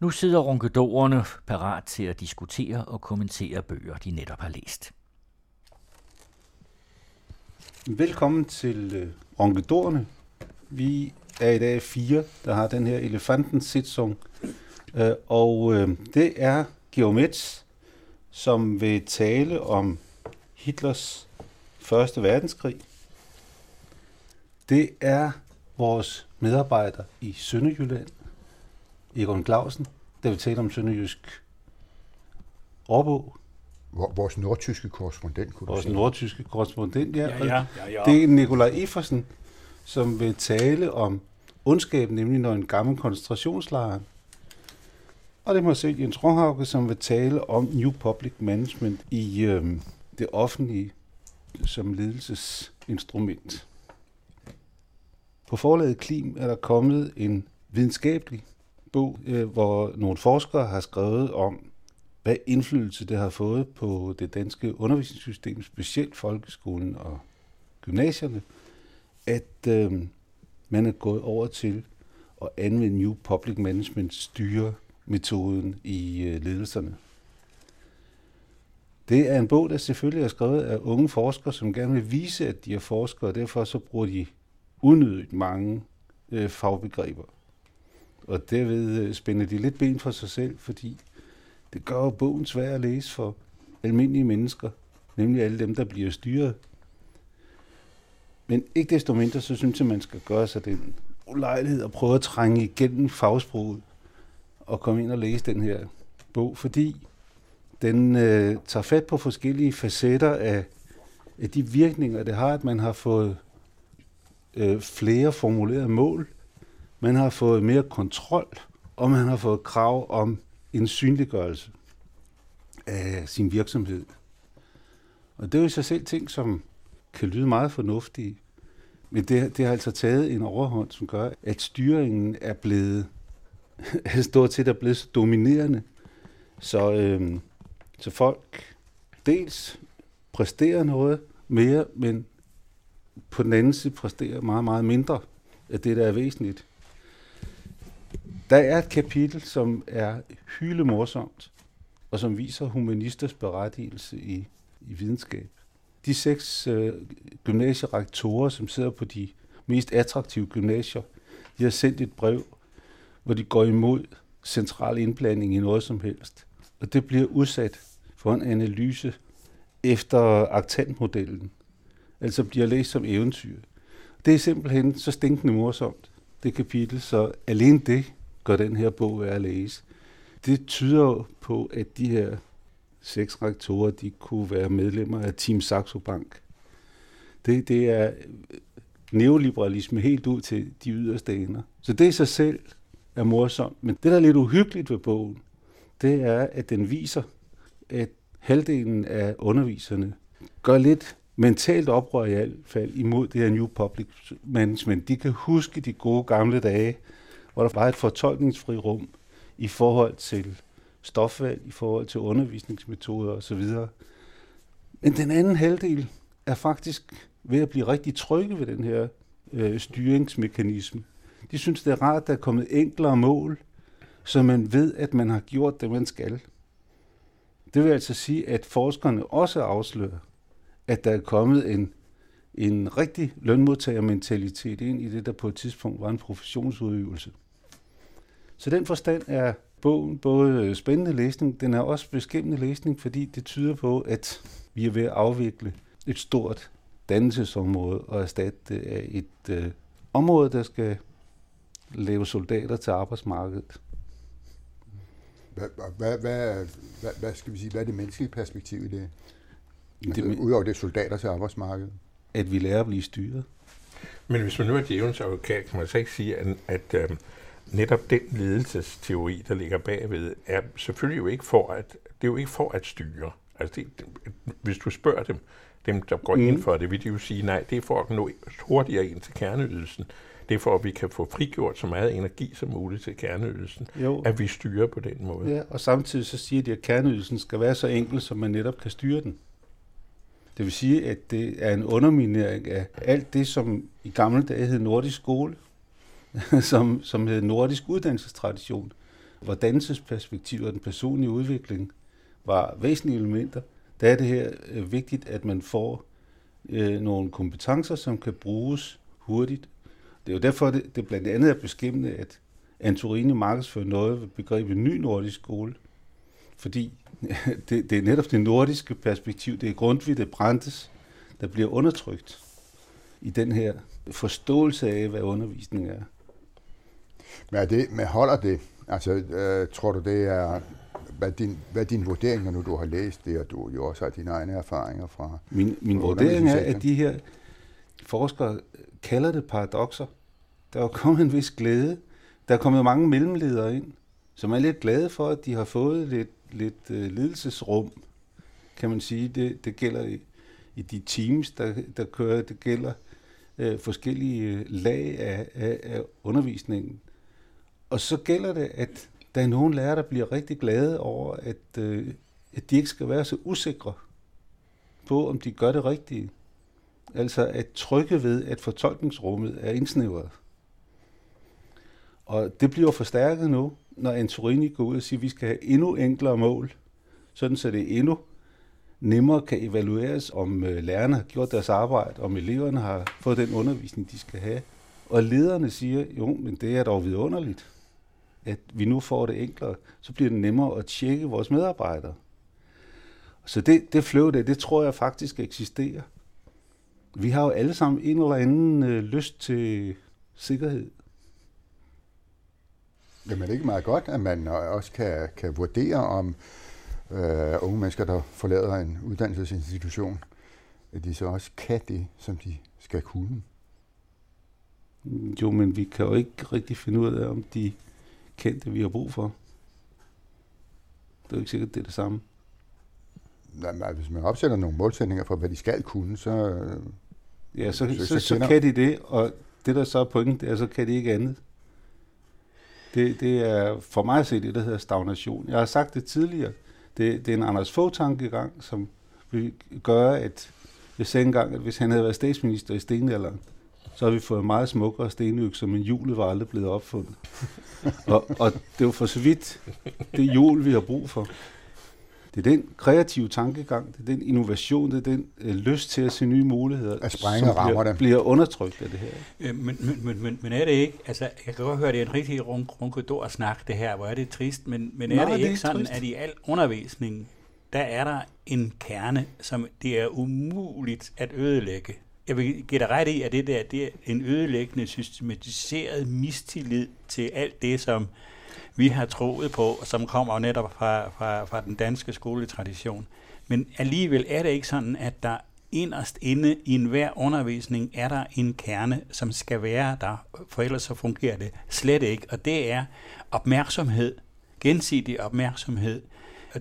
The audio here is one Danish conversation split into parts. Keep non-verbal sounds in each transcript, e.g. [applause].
Nu sidder ronkedorerne parat til at diskutere og kommentere bøger, de netop har læst. Velkommen til øh, Ronkedorerne. Vi er i dag fire, der har den her elefantens sitsung. Øh, og øh, det er Geomets, som vil tale om Hitlers første verdenskrig. Det er vores medarbejder i Sønderjylland, Egon Clausen, der vil tale om Sønderjysk Årbog. Vores nordtyske korrespondent, kunne Vores du sige. nordtyske korrespondent, ja. Ja, ja, ja, ja. Det er Nikolaj Effersen, som vil tale om ondskab, nemlig når en gammel koncentrationslejr. Og det må selv Jens Ronghauke, som vil tale om New Public Management i øhm, det offentlige som ledelsesinstrument. På forlaget Klim er der kommet en videnskabelig bog, øh, hvor nogle forskere har skrevet om, hvad indflydelse det har fået på det danske undervisningssystem, specielt folkeskolen og gymnasierne, at øh, man er gået over til at anvende New Public Management styremetoden i øh, ledelserne. Det er en bog, der selvfølgelig er skrevet af unge forskere, som gerne vil vise, at de er forskere, og derfor så bruger de unødigt mange øh, fagbegreber. Og derved øh, spænder de lidt ben for sig selv, fordi det gør jo bogen svær at læse for almindelige mennesker, nemlig alle dem, der bliver styret. Men ikke desto mindre, så synes jeg, man skal gøre sig den ulejlighed at prøve at trænge igennem fagsproget og komme ind og læse den her bog, fordi den øh, tager fat på forskellige facetter af, af de virkninger, det har, at man har fået øh, flere formulerede mål, man har fået mere kontrol, og man har fået krav om en synliggørelse af sin virksomhed. Og det er jo i sig selv ting, som kan lyde meget fornuftige, men det, det har altså taget en overhånd, som gør, at styringen er blevet [laughs] stort set er blevet så dominerende, så, øhm, så folk dels præsterer noget mere, men på den anden side præsterer meget, meget mindre af det, der er væsentligt. Der er et kapitel, som er hylemorsomt, og som viser humanisters berettigelse i, i videnskab. De seks øh, gymnasierektorer, som sidder på de mest attraktive gymnasier, de har sendt et brev, hvor de går imod central indblanding i noget som helst. Og det bliver udsat for en analyse efter aktantmodellen. Altså bliver læst som eventyr. Det er simpelthen så stinkende morsomt, det kapitel, så alene det gør den her bog værd at læse. Det tyder på, at de her seks rektorer, de kunne være medlemmer af Team Saxo Bank. Det, det er neoliberalisme helt ud til de yderste ender. Så det i sig selv er morsomt. Men det, der er lidt uhyggeligt ved bogen, det er, at den viser, at halvdelen af underviserne gør lidt mentalt oprør i hvert fald imod det her New Public Management. De kan huske de gode gamle dage, hvor der var et fortolkningsfri rum i forhold til stofvalg, i forhold til undervisningsmetoder osv. Men den anden halvdel er faktisk ved at blive rigtig trygge ved den her øh, styringsmekanisme. De synes, det er rart, at der er kommet enklere mål, så man ved, at man har gjort det, man skal. Det vil altså sige, at forskerne også afslører, at der er kommet en, en rigtig lønmodtagermentalitet ind i det, der på et tidspunkt var en professionsudøvelse. Så den forstand er bogen både spændende læsning, den er også beskæmmende læsning, fordi det tyder på, at vi er ved at afvikle et stort dannelsesområde og erstatte det af et øh, område, der skal lave soldater til arbejdsmarkedet. Hvad, hvad, hvad, hvad, hvad, skal vi sige, hvad er det menneskelige perspektiv i det? Altså, Det- Udover det soldater til arbejdsmarkedet. At vi lærer at blive styret. Men hvis man nu er djævelens advokat, kan man så ikke sige, at, at øh, netop den ledelsesteori, der ligger bagved, er selvfølgelig jo ikke for at, det er jo ikke for at styre. Altså det, hvis du spørger dem, dem der går mm. ind for det, vil de jo sige, nej, det er for at nå hurtigere ind til kerneydelsen. Det er for, at vi kan få frigjort så meget energi som muligt til kerneydelsen, Jo. at vi styrer på den måde. Ja, og samtidig så siger de, at kerneydelsen skal være så enkel, som man netop kan styre den. Det vil sige, at det er en underminering af alt det, som i gamle dage hed nordisk skole, [laughs] som, som hed nordisk uddannelsestradition. hvor dannelsesperspektiv og den personlige udvikling var væsentlige elementer, der er det her øh, vigtigt, at man får øh, nogle kompetencer, som kan bruges hurtigt. Det er jo derfor, det, det blandt andet er beskæmmende, at Antorini markedsfører noget ved begrebet ny nordisk skole, fordi [laughs] det, det er netop det nordiske perspektiv, det er Grundtvig, det Brandes, der bliver undertrykt i den her forståelse af, hvad undervisning er. Men, er det, men holder det? Altså, øh, tror du, det er... Hvad er, din, hvad er din vurdering, når du har læst det, og du jo også har dine egne erfaringer fra Min, min vurdering er, at de her forskere kalder det paradoxer. Der er kommet en vis glæde. Der er kommet mange mellemledere ind, som er lidt glade for, at de har fået lidt, lidt øh, ledelsesrum, kan man sige. Det, det gælder i, i de teams, der, der kører. Det gælder øh, forskellige øh, lag af, af, af undervisningen. Og så gælder det, at der er nogle lærere, der bliver rigtig glade over, at, øh, at de ikke skal være så usikre på, om de gør det rigtige. Altså at trykke ved, at fortolkningsrummet er indsnævret. Og det bliver forstærket nu, når Antorini går ud og siger, at vi skal have endnu enklere mål, sådan så det endnu nemmere kan evalueres, om øh, lærerne har gjort deres arbejde, om eleverne har fået den undervisning, de skal have. Og lederne siger, jo, men det er dog vidunderligt, at vi nu får det enklere, så bliver det nemmere at tjekke vores medarbejdere. Så det, det flow, det, det tror jeg faktisk eksisterer. Vi har jo alle sammen en eller anden øh, lyst til sikkerhed. Jamen, det er ikke meget godt, at man også kan, kan vurdere, om øh, unge mennesker, der forlader en uddannelsesinstitution, at de så også kan det, som de skal kunne. Jo, men vi kan jo ikke rigtig finde ud af, om de kan det, vi har brug for. Det er jo ikke sikkert, det er det samme. Jamen, hvis man opsætter nogle målsætninger for, hvad de skal kunne, så... Ja, så, så, så, så, så kan de det, og det der så er pointen, det er, så kan de ikke andet. Det, det er for mig at se det, der hedder stagnation. Jeg har sagt det tidligere. Det, det er en Anders Fogh-tankegang, som vil gøre, at jeg sagde engang, at hvis han havde været statsminister i stenalderen, så har vi fået meget smukkere stenøkser, men julet var aldrig blevet opfundet. [laughs] og, og det er jo for så vidt det jul, vi har brug for. Det er den kreative tankegang, det er den innovation, det er den øh, lyst til at se nye muligheder, at sprænge som rammer bliver, bliver undertrykt af det her. Øh, men, men, men, men, men er det ikke, altså jeg kan godt høre, det er en rigtig runkedor snak det her, hvor er det trist, men, men er Nej, det ikke det er sådan, trist. at i al undervisning, der er der en kerne, som det er umuligt at ødelægge. Jeg vil give dig ret i, at det der det er en ødelæggende, systematiseret mistillid til alt det, som vi har troet på, som kommer netop fra, fra, fra den danske skoletradition. Men alligevel er det ikke sådan, at der inderst inde i enhver undervisning er der en kerne, som skal være der, for ellers så fungerer det slet ikke. Og det er opmærksomhed, gensidig opmærksomhed.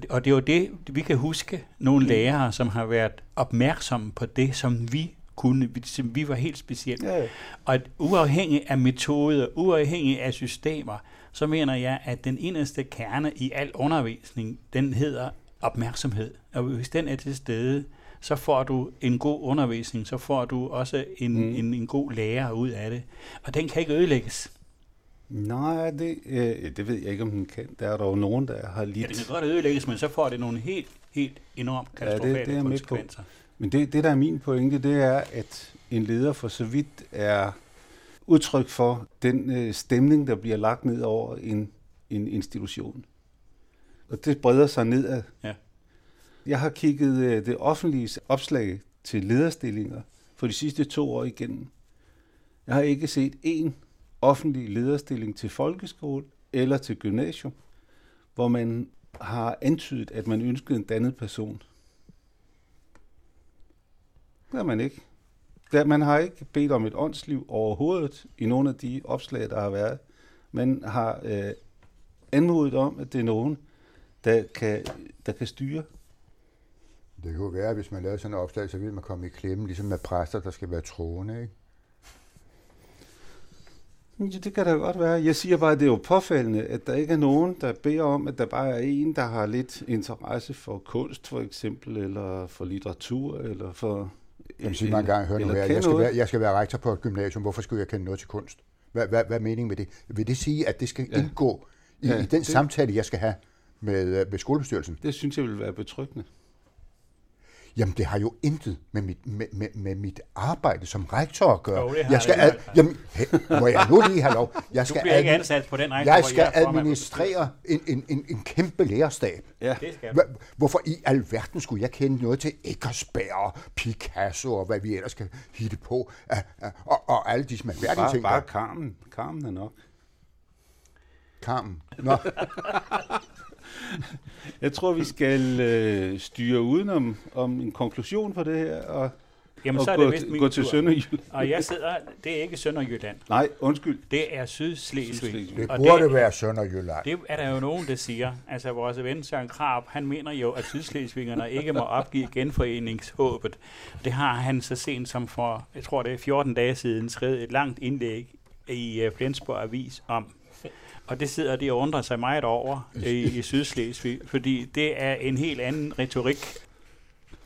Og det er jo det, vi kan huske, nogle lærere, som har været opmærksomme på det, som vi kunne, som vi var helt specielt. Ja. Og uafhængig af metoder, uafhængig af systemer, så mener jeg, at den eneste kerne i al undervisning, den hedder opmærksomhed. Og hvis den er til stede, så får du en god undervisning, så får du også en, mm. en, en god lærer ud af det. Og den kan ikke ødelægges. Nej, det, øh, det ved jeg ikke, om den kan. Der er dog nogen, der har lidt... Ja, det kan godt ødelægges, men så får det nogle helt, helt enormt katastrofale ja, det, det er konsekvenser. Men det, det, der er min pointe, det er, at en leder for så vidt er udtryk for den øh, stemning, der bliver lagt ned over en, en institution. Og det breder sig nedad. Ja. Jeg har kigget øh, det offentlige opslag til lederstillinger for de sidste to år igennem. Jeg har ikke set én offentlig lederstilling til folkeskole eller til gymnasium, hvor man har antydet, at man ønskede en dannet person. Det er man ikke. Der, man har ikke bedt om et åndsliv overhovedet i nogle af de opslag, der har været. Man har øh, anmodet om, at det er nogen, der kan, der kan styre. Det kunne være, at hvis man lavede sådan en opslag, så ville man komme i klemme, ligesom med præster, der skal være troende, ikke? Ja, det kan da godt være. Jeg siger bare, at det er jo påfældende, at der ikke er nogen, der beder om, at der bare er en, der har lidt interesse for kunst, for eksempel, eller for litteratur, eller for Jamen sig mig en gang, hør nu her. Jeg skal, være, jeg skal være rektor på et gymnasium. Hvorfor skulle jeg kende noget til kunst? Hvad, hvad, hvad er meningen med det? Vil det sige, at det skal ja. indgå i, ja, i den det, samtale, jeg skal have med, øh, med skolebestyrelsen. Det synes jeg vil være betryggende. Jamen, det har jo intet med mit, med, med, med mit arbejde som rektor at gøre. Jo, jeg skal ad, jamen, hey, må jeg nu lige have lov? Jeg skal du bliver ikke ansat på den rektor, Jeg skal jeg administrere en, en, en, en kæmpe lærerstab. Ja. Det skal Hvorfor i alverden skulle jeg kende noget til Eckersberg, Picasso og hvad vi ellers skal hitte på, og, og alle disse mærkværdige ting. Bare Carmen. Carmen er nok. Carmen. Nå. [laughs] [laughs] Jeg tror, vi skal øh, styre udenom om en konklusion på det her, og, Jamen, og så er gå, det vist gå til Sønderjylland. Og jeg sidder, det er ikke Sønderjylland. Nej, undskyld. Det er Sydslesvig. Det burde det, være Sønderjylland. Det er der jo nogen, der siger. Altså, vores ven Søren Krab, han mener jo, at Sydslesvigerne ikke må opgive genforeningshåbet. Det har han så sent som for, jeg tror det er 14 dage siden, skrevet et langt indlæg i uh, Flensborg Avis om. Og det sidder de og undrer sig meget over i, i Sydslesvig, fordi det er en helt anden retorik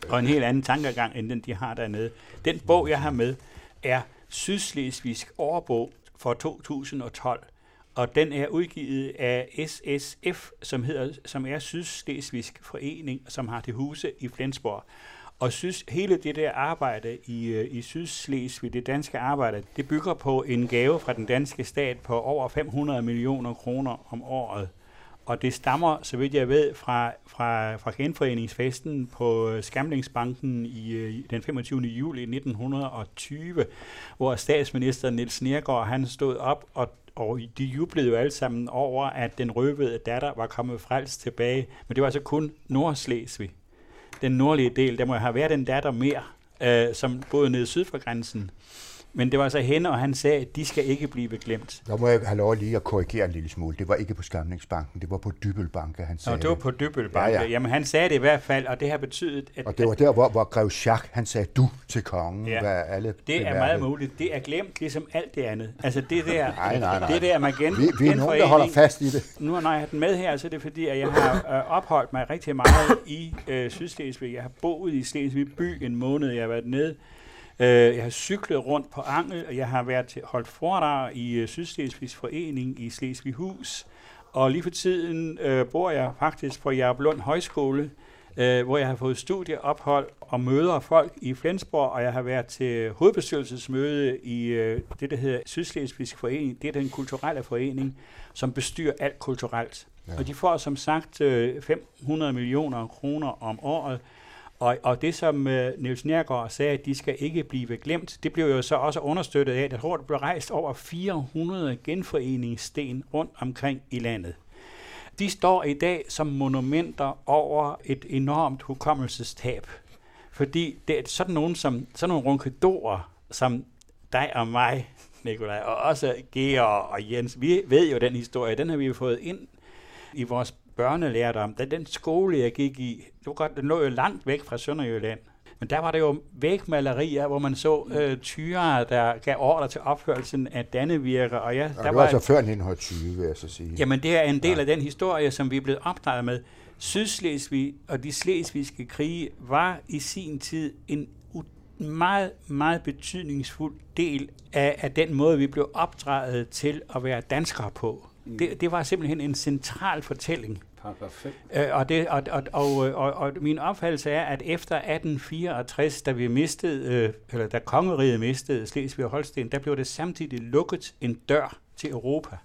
og en helt anden tankegang, end den de har dernede. Den bog, jeg har med, er Sydslesvigsk årbog for 2012, og den er udgivet af SSF, som, hedder, som er Sydslesvigsk Forening, som har til huse i Flensborg. Og synes, hele det der arbejde i, øh, i Sydslesvig, det danske arbejde, det bygger på en gave fra den danske stat på over 500 millioner kroner om året. Og det stammer, så vidt jeg ved, fra, fra, fra genforeningsfesten på øh, Skamlingsbanken i, øh, den 25. juli 1920, hvor statsminister Niels Nergård han stod op, og, og de jublede jo alle sammen over, at den røvede datter var kommet frelst tilbage. Men det var altså kun Nordslesvig den nordlige del, der må have været en datter mere, øh, som boede nede syd for grænsen. Men det var så hende, og han sagde, at de skal ikke blive glemt. Der må jeg have lov lige at korrigere en lille smule. Det var ikke på Skamningsbanken, det var på Dybelbanke, han sagde Nå, det var på Dybelbanke. Ja, ja. Jamen, han sagde det i hvert fald, og det har betydet... At, og det var der, hvor, hvor Grev Schack, han sagde du til kongen, ja. hvad alle Det er meget muligt. Det er glemt, ligesom alt det andet. Altså det der... [laughs] nej, nej, nej. Det der, man gen, vi, vi er nogen, der holder fast i det. Nu når jeg har den med her, så er det fordi, at jeg har øh, opholdt mig rigtig meget i øh, Sydslesvig. Jeg har boet i Slesvig by en måned, jeg har været nede Øh, jeg har cyklet rundt på Angel, og jeg har været til holdt foredrag i uh, Sydslesvigs Forening i Slesvighus. Og lige for tiden øh, bor jeg faktisk på Jarblund Højskole, øh, hvor jeg har fået studieophold og møder folk i Flensborg, og jeg har været til hovedbestyrelsesmøde i øh, det, der hedder Sydslesvigsk Forening. Det er den kulturelle forening, som bestyrer alt kulturelt. Ja. Og de får som sagt øh, 500 millioner kroner om året, og, og det, som øh, Niels Nærgaard sagde, at de skal ikke blive glemt, det blev jo så også understøttet af, at jeg tror, der blev rejst over 400 genforeningssten rundt omkring i landet. De står i dag som monumenter over et enormt hukommelsestab. Fordi det er sådan nogen som sådan nogle runkedorer, som dig og mig, Nikolaj, og også Georg og Jens, vi ved jo den historie, den har vi jo fået ind i vores børnelærdom, da den skole, jeg gik i, det var godt, den lå jo langt væk fra Sønderjylland. Men der var det jo vægmalerier, hvor man så øh, tyre, der gav ordre til opførelsen af Dannevirke. Og ja, der det var, var altså før 1920, vil jeg så sige. Jamen, det er en del ja. af den historie, som vi er blevet opdraget med. Sydslesvig og de slesvigske krige var i sin tid en meget, meget betydningsfuld del af, af den måde, vi blev opdraget til at være danskere på. Mm. Det, det var simpelthen en central fortælling. Paragraf 5. Øh, og, det, og, og, og, og, og min opfattelse er, at efter 1864, da vi mistede, øh, eller da kongeriget mistede Slesvig og Holsten, der blev det samtidig lukket en dør til Europa.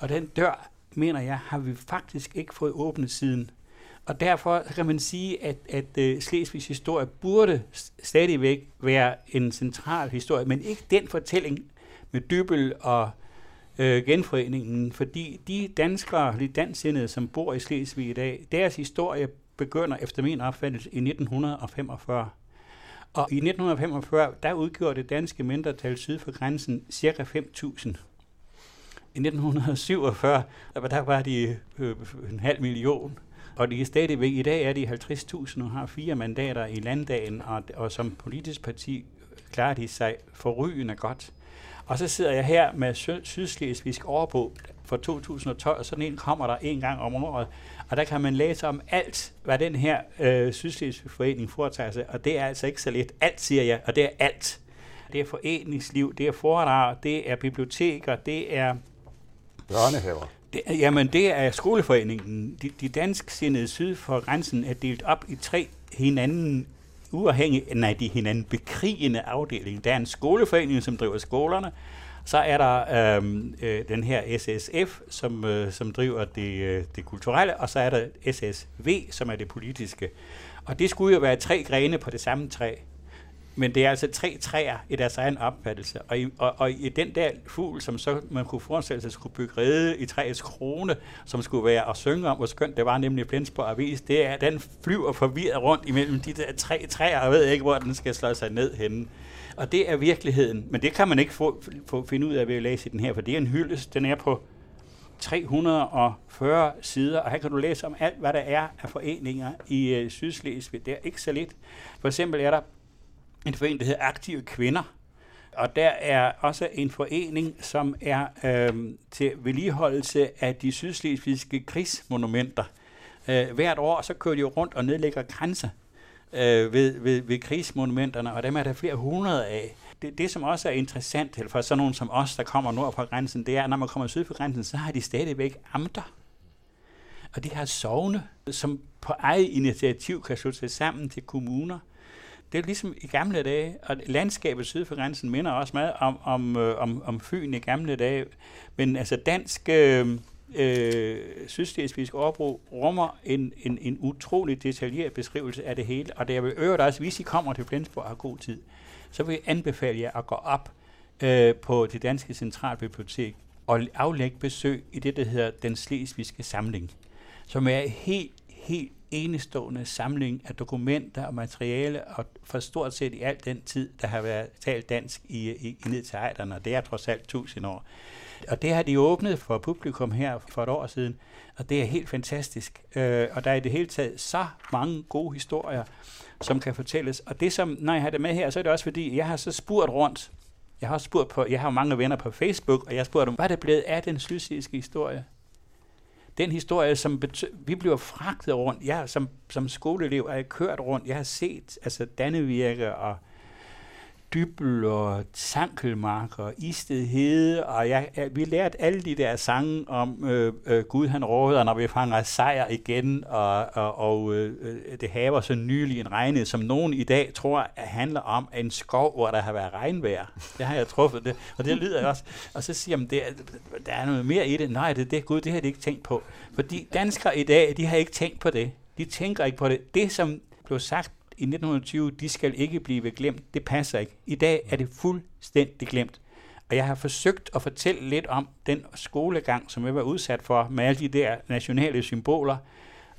Og den dør, mener jeg, har vi faktisk ikke fået åbnet siden. Og derfor kan man sige, at, at uh, Slesvigs historie burde stadigvæk være en central historie, men ikke den fortælling med dybel og øh, genforeningen, fordi de danskere, de dansindede, som bor i Slesvig i dag, deres historie begynder efter min opfattelse i 1945. Og i 1945, der udgjorde det danske mindretal syd for grænsen cirka 5.000. I 1947, der var de øh, en halv million. Og de er stadigvæk, i dag er de 50.000 og har fire mandater i landdagen, og, og som politisk parti klarer de sig forrygende godt. Og så sidder jeg her med Sydslesvigsk årbog for 2012, og sådan en kommer der en gang om året. Og der kan man læse om alt, hvad den her øh, Sydslesvig Forening foretager sig. Og det er altså ikke så lidt. Alt, siger jeg, og det er alt. Det er foreningsliv, det er foredrag, det er biblioteker, det er... Børnehaver. Det, jamen, det er skoleforeningen. De, de dansksindede syd for grænsen er delt op i tre hinanden uafhængig, nej, de hinanden bekrigende afdeling. Der er en skoleforening, som driver skolerne, så er der øhm, øh, den her SSF, som, øh, som driver det, øh, det kulturelle, og så er der SSV, som er det politiske. Og det skulle jo være tre grene på det samme træ. Men det er altså tre træer i deres egen opfattelse. Og i, og, og i den der fugl, som så man kunne forestille sig skulle bygge rede i træets krone, som skulle være og synge om, hvor skønt det var, nemlig Flensborg Avis, det er, den flyver forvirret rundt imellem de der tre træer, og ved ikke, hvor den skal slå sig ned henne. Og det er virkeligheden. Men det kan man ikke få, få finde ud af ved at læse den her, for det er en hyldest. Den er på 340 sider, og her kan du læse om alt, hvad der er af foreninger i øh, Sydslesvig. Det er ikke så lidt. For eksempel er der en forening, der hedder Aktive Kvinder, og der er også en forening, som er øh, til vedligeholdelse af de sydslesvigske krigsmonumenter. Øh, hvert år så kører de jo rundt og nedlægger grænser øh, ved, ved, ved krigsmonumenterne, og dem er der flere hundrede af. Det, det, som også er interessant for sådan nogen som os, der kommer nord på grænsen, det er, at når man kommer syd for grænsen, så har de stadigvæk amter. Og de har sovne, som på eget initiativ kan slutte sig sammen til kommuner. Det er ligesom i gamle dage, og landskabet syd for grænsen minder også meget om, om, øh, om, om Fyn i gamle dage. Men altså dansk øh, øh, sydslesvigsk overbrug rummer en, en, en utrolig detaljeret beskrivelse af det hele, og det jeg vil øvrigt også, hvis I kommer til Flensborg og har god tid, så vil jeg anbefale jer at gå op øh, på det danske centralbibliotek og aflægge besøg i det, der hedder Den Slesvigske Samling, som er helt, helt enestående samling af dokumenter og materiale, og for stort set i al den tid, der har været talt dansk i, i, i ned til Ejderne, og det er trods alt tusind år. Og det har de åbnet for publikum her for et år siden, og det er helt fantastisk. Øh, og der er i det hele taget så mange gode historier, som kan fortælles. Og det som, når jeg har det med her, så er det også fordi, jeg har så spurgt rundt. Jeg har også spurgt på, jeg har mange venner på Facebook, og jeg har spurgt dem, hvad er det blevet af den sydsidiske historie? Den historie, som vi bliver fragtet rundt. Jeg som, som skoleelev er jeg kørt rundt. Jeg har set altså Dannevirke og Dybel og Sankelmark og Isted Hede, og jeg, jeg, vi lærte alle de der sange om øh, øh, Gud han råder, når vi fanger sejr igen, og, og, og øh, det haver så nylig en regne, som nogen i dag tror at handler om en skov, hvor der har været regnvejr. Det har jeg truffet, det, og det lyder også. Og så siger man, det, der er noget mere i det. Nej, det, det Gud, det har de ikke tænkt på. Fordi danskere i dag, de har ikke tænkt på det. De tænker ikke på det. Det, som blev sagt i 1920, de skal ikke blive glemt. Det passer ikke. I dag er det fuldstændig glemt. Og jeg har forsøgt at fortælle lidt om den skolegang, som jeg var udsat for med alle de der nationale symboler.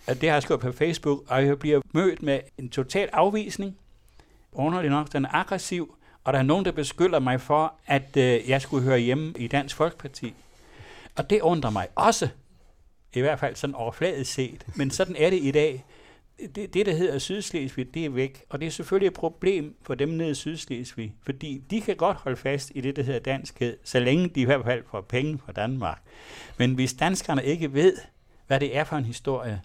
Og det har jeg skrevet på Facebook, og jeg bliver mødt med en total afvisning. Underligt nok, den er aggressiv, og der er nogen, der beskylder mig for, at øh, jeg skulle høre hjemme i Dansk Folkeparti. Og det undrer mig også, i hvert fald sådan overfladisk set. Men sådan er det i dag det, det, der hedder Sydslesvig, det er væk. Og det er selvfølgelig et problem for dem nede i Sydslesvig, fordi de kan godt holde fast i det, der hedder danskhed, så længe de i hvert fald får penge fra Danmark. Men hvis danskerne ikke ved, hvad det er for en historie,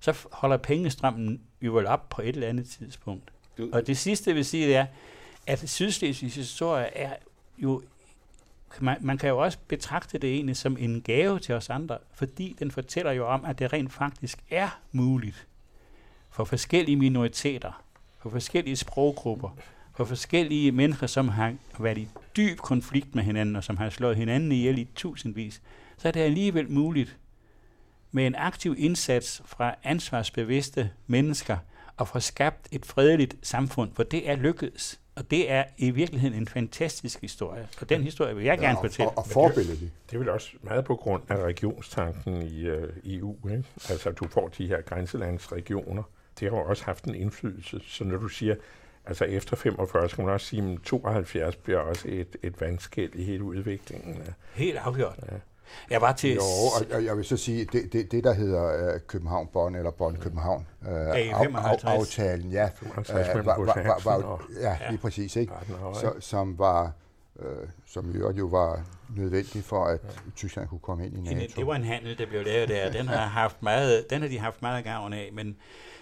så holder pengestrømmen jo vel op på et eller andet tidspunkt. Og det sidste, jeg vil sige, det er, at Sydslesvigs historie er jo man, man kan jo også betragte det egentlig som en gave til os andre, fordi den fortæller jo om, at det rent faktisk er muligt for forskellige minoriteter, for forskellige sproggrupper, for forskellige mennesker, som har været i dyb konflikt med hinanden, og som har slået hinanden ihjel i tusindvis, så er det alligevel muligt med en aktiv indsats fra ansvarsbevidste mennesker at få skabt et fredeligt samfund, for det er lykkedes. Og det er i virkeligheden en fantastisk historie. Og den historie vil jeg ja, gerne fortælle. Og, og forbillede Det er vel også meget på grund af regionstanken i uh, EU. Ikke? Altså, du får de her grænselandsregioner, det har også haft en indflydelse. Så når du siger, altså efter 45, skal man også sige, at 72 bliver også et, et vandskæld i hele udviklingen. Helt afgjort. Ja. Jeg var til... Jo, og jeg vil så sige, det, det, det der hedder uh, København-Bonn, eller Bonn-København, uh, aftalen, ja, uh, var, var, var, var, ja, lige præcis, ikke? Så, som var øh, som jo, jo var nødvendig for, at ja. Tyskland kunne komme ind i NATO. Det var en handel, der blev lavet der. Den har, haft meget, den har de haft meget gavn af, men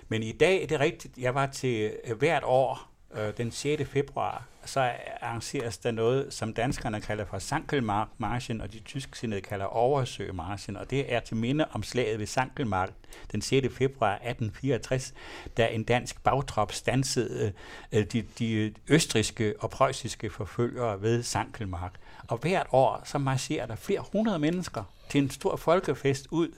men i dag, det er rigtigt, jeg var til øh, hvert år, øh, den 6. februar, så arrangeres der noget, som danskerne kalder for Sankelmark-marchen, og de tysksindede kalder Oversø-marchen, og det er til minde om slaget ved Sankelmark den 6. februar 1864, da en dansk bagtrop stansede øh, de, de østriske og preussiske forfølgere ved Sankelmark. Og hvert år, så marcherer der flere hundrede mennesker til en stor folkefest ud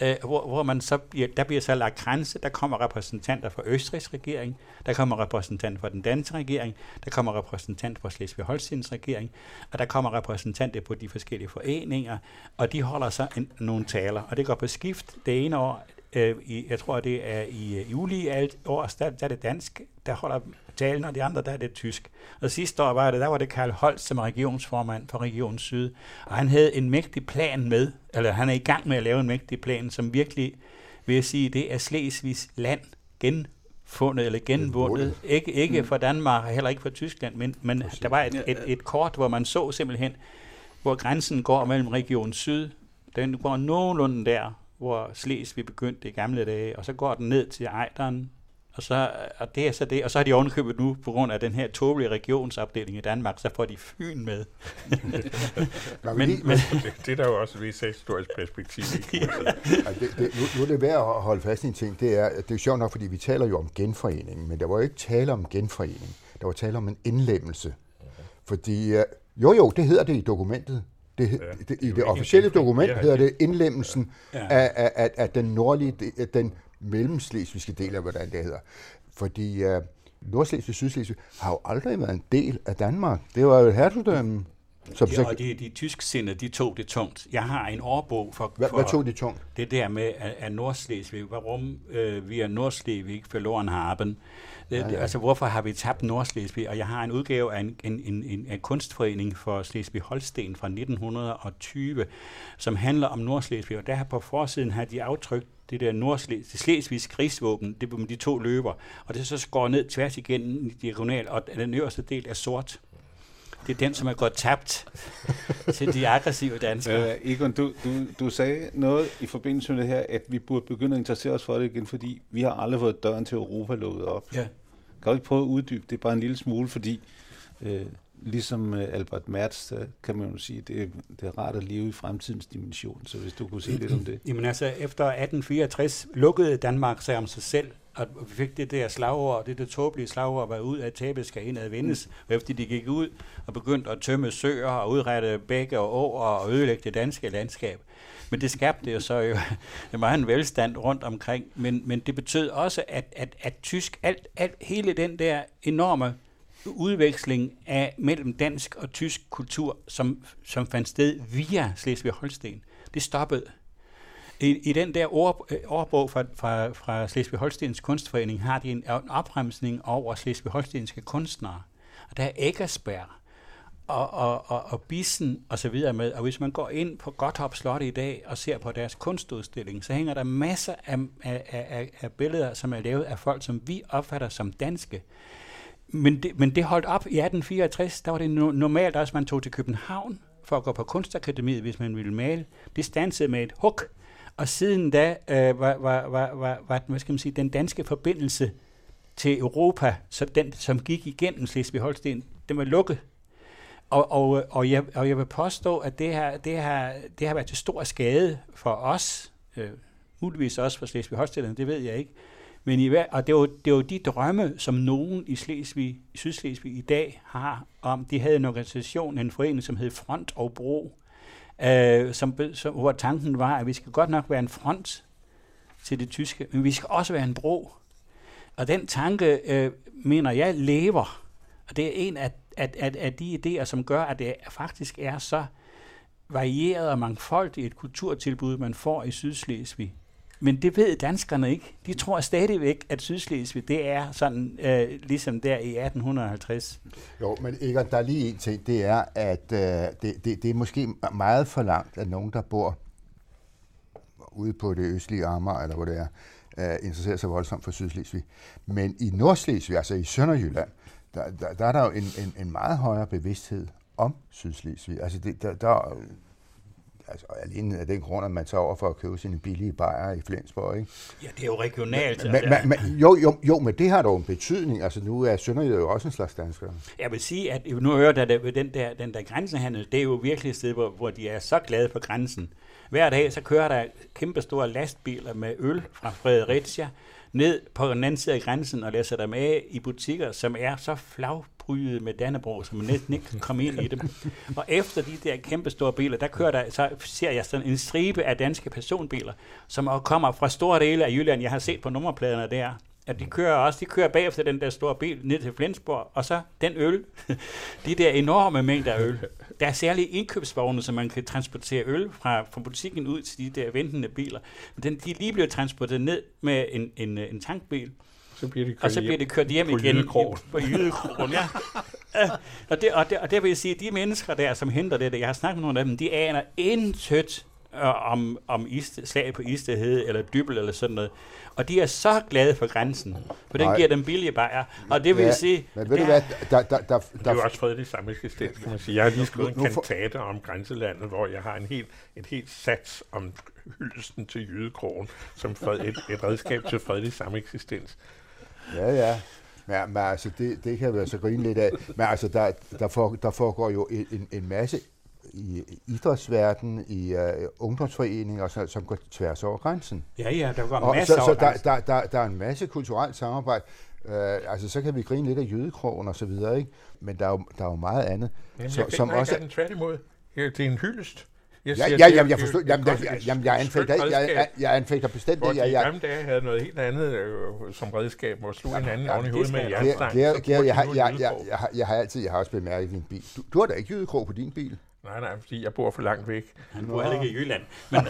øh, hvor, hvor man så bliver, der bliver så lagt grænse, der kommer repræsentanter fra Østrigs regering, der kommer repræsentanter fra den danske regering, der kommer repræsentanter fra Slesvig-Holstens regering, og der kommer repræsentanter på de forskellige foreninger, og de holder så en, nogle taler, og det går på skift det ene år, øh, i, jeg tror det er i øh, juli alt år, der, der er det dansk, der holder talen, og de andre, der er det tysk. Og sidste år var det, der var det Karl Holst som regionsformand for Region Syd, og han havde en mægtig plan med, eller han er i gang med at lave en mægtig plan, som virkelig, vil jeg sige, det er Slesvigs land genfundet eller genvundet. Ikke, ikke mm. for Danmark, heller ikke for Tyskland, men, men der var et, et, et kort, hvor man så simpelthen, hvor grænsen går mellem Region Syd, den går nogenlunde der, hvor Slesvig begyndte i gamle dage, og så går den ned til Ejderen, og, så, og det er så det. Og så har de ovenkøbet nu, på grund af den her tåbelige regionsopdeling i Danmark, så får de Fyn med. men, men, men, [laughs] det, det er der jo også et vist historisk perspektiv [laughs] ja. altså, det, det, nu, nu er det værd at holde fast i en ting. Det er, det er sjovt nok, fordi vi taler jo om genforening, men der var jo ikke tale om genforening. Der var tale om en indlemmelse. Fordi, uh, jo jo, det hedder det i dokumentet. Det, ja, det, det, I det officielle dokument hedder det indlemmelsen ja. af, af, af, af den nordlige, den mellemslesvigske del af, hvordan det hedder. Fordi uh, Nordslesvig og Sydslesvig har jo aldrig været en del af Danmark. Det var jo et hertugdømme. Som ja, og de, de tysksindede, de tog det tungt. Jeg har en årbog for... Hvad, for hvad tog de tungt? Det der med, at, at Nordslesvig, warum øh, vi er Nordslesvig verloren haben. Det, ja, ja. Altså, hvorfor har vi tabt Nordslesvig? Og jeg har en udgave af en, en, en, en, en kunstforening for Slesvig-Holsten fra 1920, som handler om Nordslesvig. Og der på forsiden har de aftrykt det der nordslesvigs det slesvigske krigsvåben, det med de to løber, og det så går ned tværs igennem diagonal, og den øverste del er sort. Det er den, som er gået tabt til de aggressive danskere. Øh, Egon, du, du, du sagde noget i forbindelse med det her, at vi burde begynde at interessere os for det igen, fordi vi har aldrig fået døren til Europa lukket op. Ja. Kan du ikke prøve at uddybe det bare en lille smule, fordi øh, ligesom øh, Albert Mertz, der kan man jo sige, det, det er rart at leve i fremtidens dimension, så hvis du kunne sige lidt om det. Jamen altså, efter 1864 lukkede Danmark sig om sig selv, og vi fik det der slagord, det der tåbelige slagord, var ud af tabet skal indad vindes, mm. efter de gik ud og begyndte at tømme søer og udrette bække og åer og ødelægge det danske landskab. Men det skabte jo så jo [laughs] en velstand rundt omkring, men, men det betød også, at, at, at tysk, alt, alt, hele den der enorme udveksling af mellem dansk og tysk kultur, som, som fandt sted via Slesvig-Holsten, det stoppede. I, I den der ord, øh, ordbog fra, fra, fra Slesvig-Holstens Kunstforening har de en, øh, en opremsning over Slesvig-Holstenske kunstnere. Og der er Eggersberg og, og, og, og Bissen og så videre med. Og hvis man går ind på Gotthop Slot i dag og ser på deres kunstudstilling, så hænger der masser af, af, af, af billeder, som er lavet af folk, som vi opfatter som danske. Men det, men det holdt op i 1864. Der var det normalt også, at man tog til København for at gå på kunstakademiet, hvis man ville male. Det stansede med et huk. Og siden da øh, var, var, var, var, var hvad skal man sige, den danske forbindelse til Europa, så den, som gik igennem Slesvig-Holsten, den var lukket. Og, og, og, jeg, og jeg vil påstå, at det har, det har, det har været til stor skade for os, øh, muligvis også for Slesvig-Holsten, det ved jeg ikke, men i, og det er, jo, det er jo de drømme, som nogen i Slesvig, i Sydslesvig i dag har om, de havde en organisation, en forening, som hed Front og Bro, øh, som, som, hvor tanken var, at vi skal godt nok være en front til det tyske, men vi skal også være en bro. Og den tanke, øh, mener jeg, lever. Og det er en af, af, af, af de idéer, som gør, at det faktisk er så varieret og mangfoldigt et kulturtilbud, man får i Sydslesvig. Men det ved danskerne ikke. De tror stadigvæk, at Sydslesvig, det er sådan øh, ligesom der i 1850. Jo, men ikke, der er lige en ting, det er, at øh, det, det, det er måske meget for langt, at nogen, der bor ude på det østlige Amager, eller hvor det er, øh, interesserer sig voldsomt for Sydslesvig. Men i Nordslesvig, altså i Sønderjylland, der, der, der er der jo en, en, en meget højere bevidsthed om Sydslesvig. Altså det, der, der, altså, alene af den grund, at man tager over for at købe sine billige bajer i Flensborg, ikke? Ja, det er jo regionalt. Men, altså. men, men, jo, jo, jo, men det har dog en betydning. Altså, nu er Sønderjylland jo også en slags dansker. Jeg vil sige, at nu hører der, der den der, den der grænsehandel, det er jo virkelig et sted, hvor, hvor de er så glade for grænsen. Hver dag, så kører der kæmpe store lastbiler med øl fra Fredericia ned på den anden side af grænsen og læser dem af i butikker, som er så flag prydet med Dannebrog, så man næsten ikke kan komme ind i dem. Og efter de der kæmpe store biler, der kører der, så ser jeg sådan en stribe af danske personbiler, som kommer fra store dele af Jylland. Jeg har set på nummerpladerne der, at de kører også, de kører bagefter den der store bil ned til Flensborg, og så den øl, [laughs] de der enorme mængder af øl. Der er særlige indkøbsvogne, så man kan transportere øl fra, fra butikken ud til de der ventende biler. Men den, de er lige blevet transporteret ned med en, en, en tankbil, så bliver de kørt og så bliver det kørt hjem på igen Jydekrogen. på Jydekrogen. Ja. [laughs] og, det, og, det, og det vil jeg sige, at de mennesker der, som henter det, jeg har snakket med nogle af dem, de aner intet øh, om, om iste, slag på Isteghed eller dybel eller sådan noget. Og de er så glade for grænsen, for den Nej. giver dem billige bajer. Og det vil ja, sige... Men ved du hvad, der, der, der, det er jo også fredelig sameksistens, kan man sige. Jeg har lige skrevet en kantate om grænselandet, hvor jeg har en helt, et helt sats om hyldelsen til jydekrogen, som et, et redskab til fredelig sameksistens. Ja, ja. Men, men altså, det, det kan være så grine lidt af. Men altså, der, der, for, der foregår jo en, en masse i idrætsverden, i uh, ungdomsforeninger, så, som går tværs over grænsen. Ja, ja, der går masser så, så der, der, der, der er en masse kulturelt samarbejde. Uh, altså, så kan vi grine lidt af jødekrogen og så videre, ikke? Men der er jo, der er jo meget andet. Jamen, så, som også... er den tværtimod. Det er en hyldest. Jeg siger, ja, ja, jamen, jeg forstår, jamen, jeg, jamen, jeg anfægter, jeg, jeg, jeg anfægter bestemt det. Jeg, jeg, gamle dage havde noget helt andet øh, som redskab, hvor slog en anden oven i hovedet med jernstang. Jeg, jeg, jeg, jeg, jeg, jeg, har altid, jeg har også bemærket din bil. Du, du har da ikke jydekrog på din bil. Nej, nej, fordi jeg bor for langt væk. Han bor heller ikke i Jylland. [laughs] Men,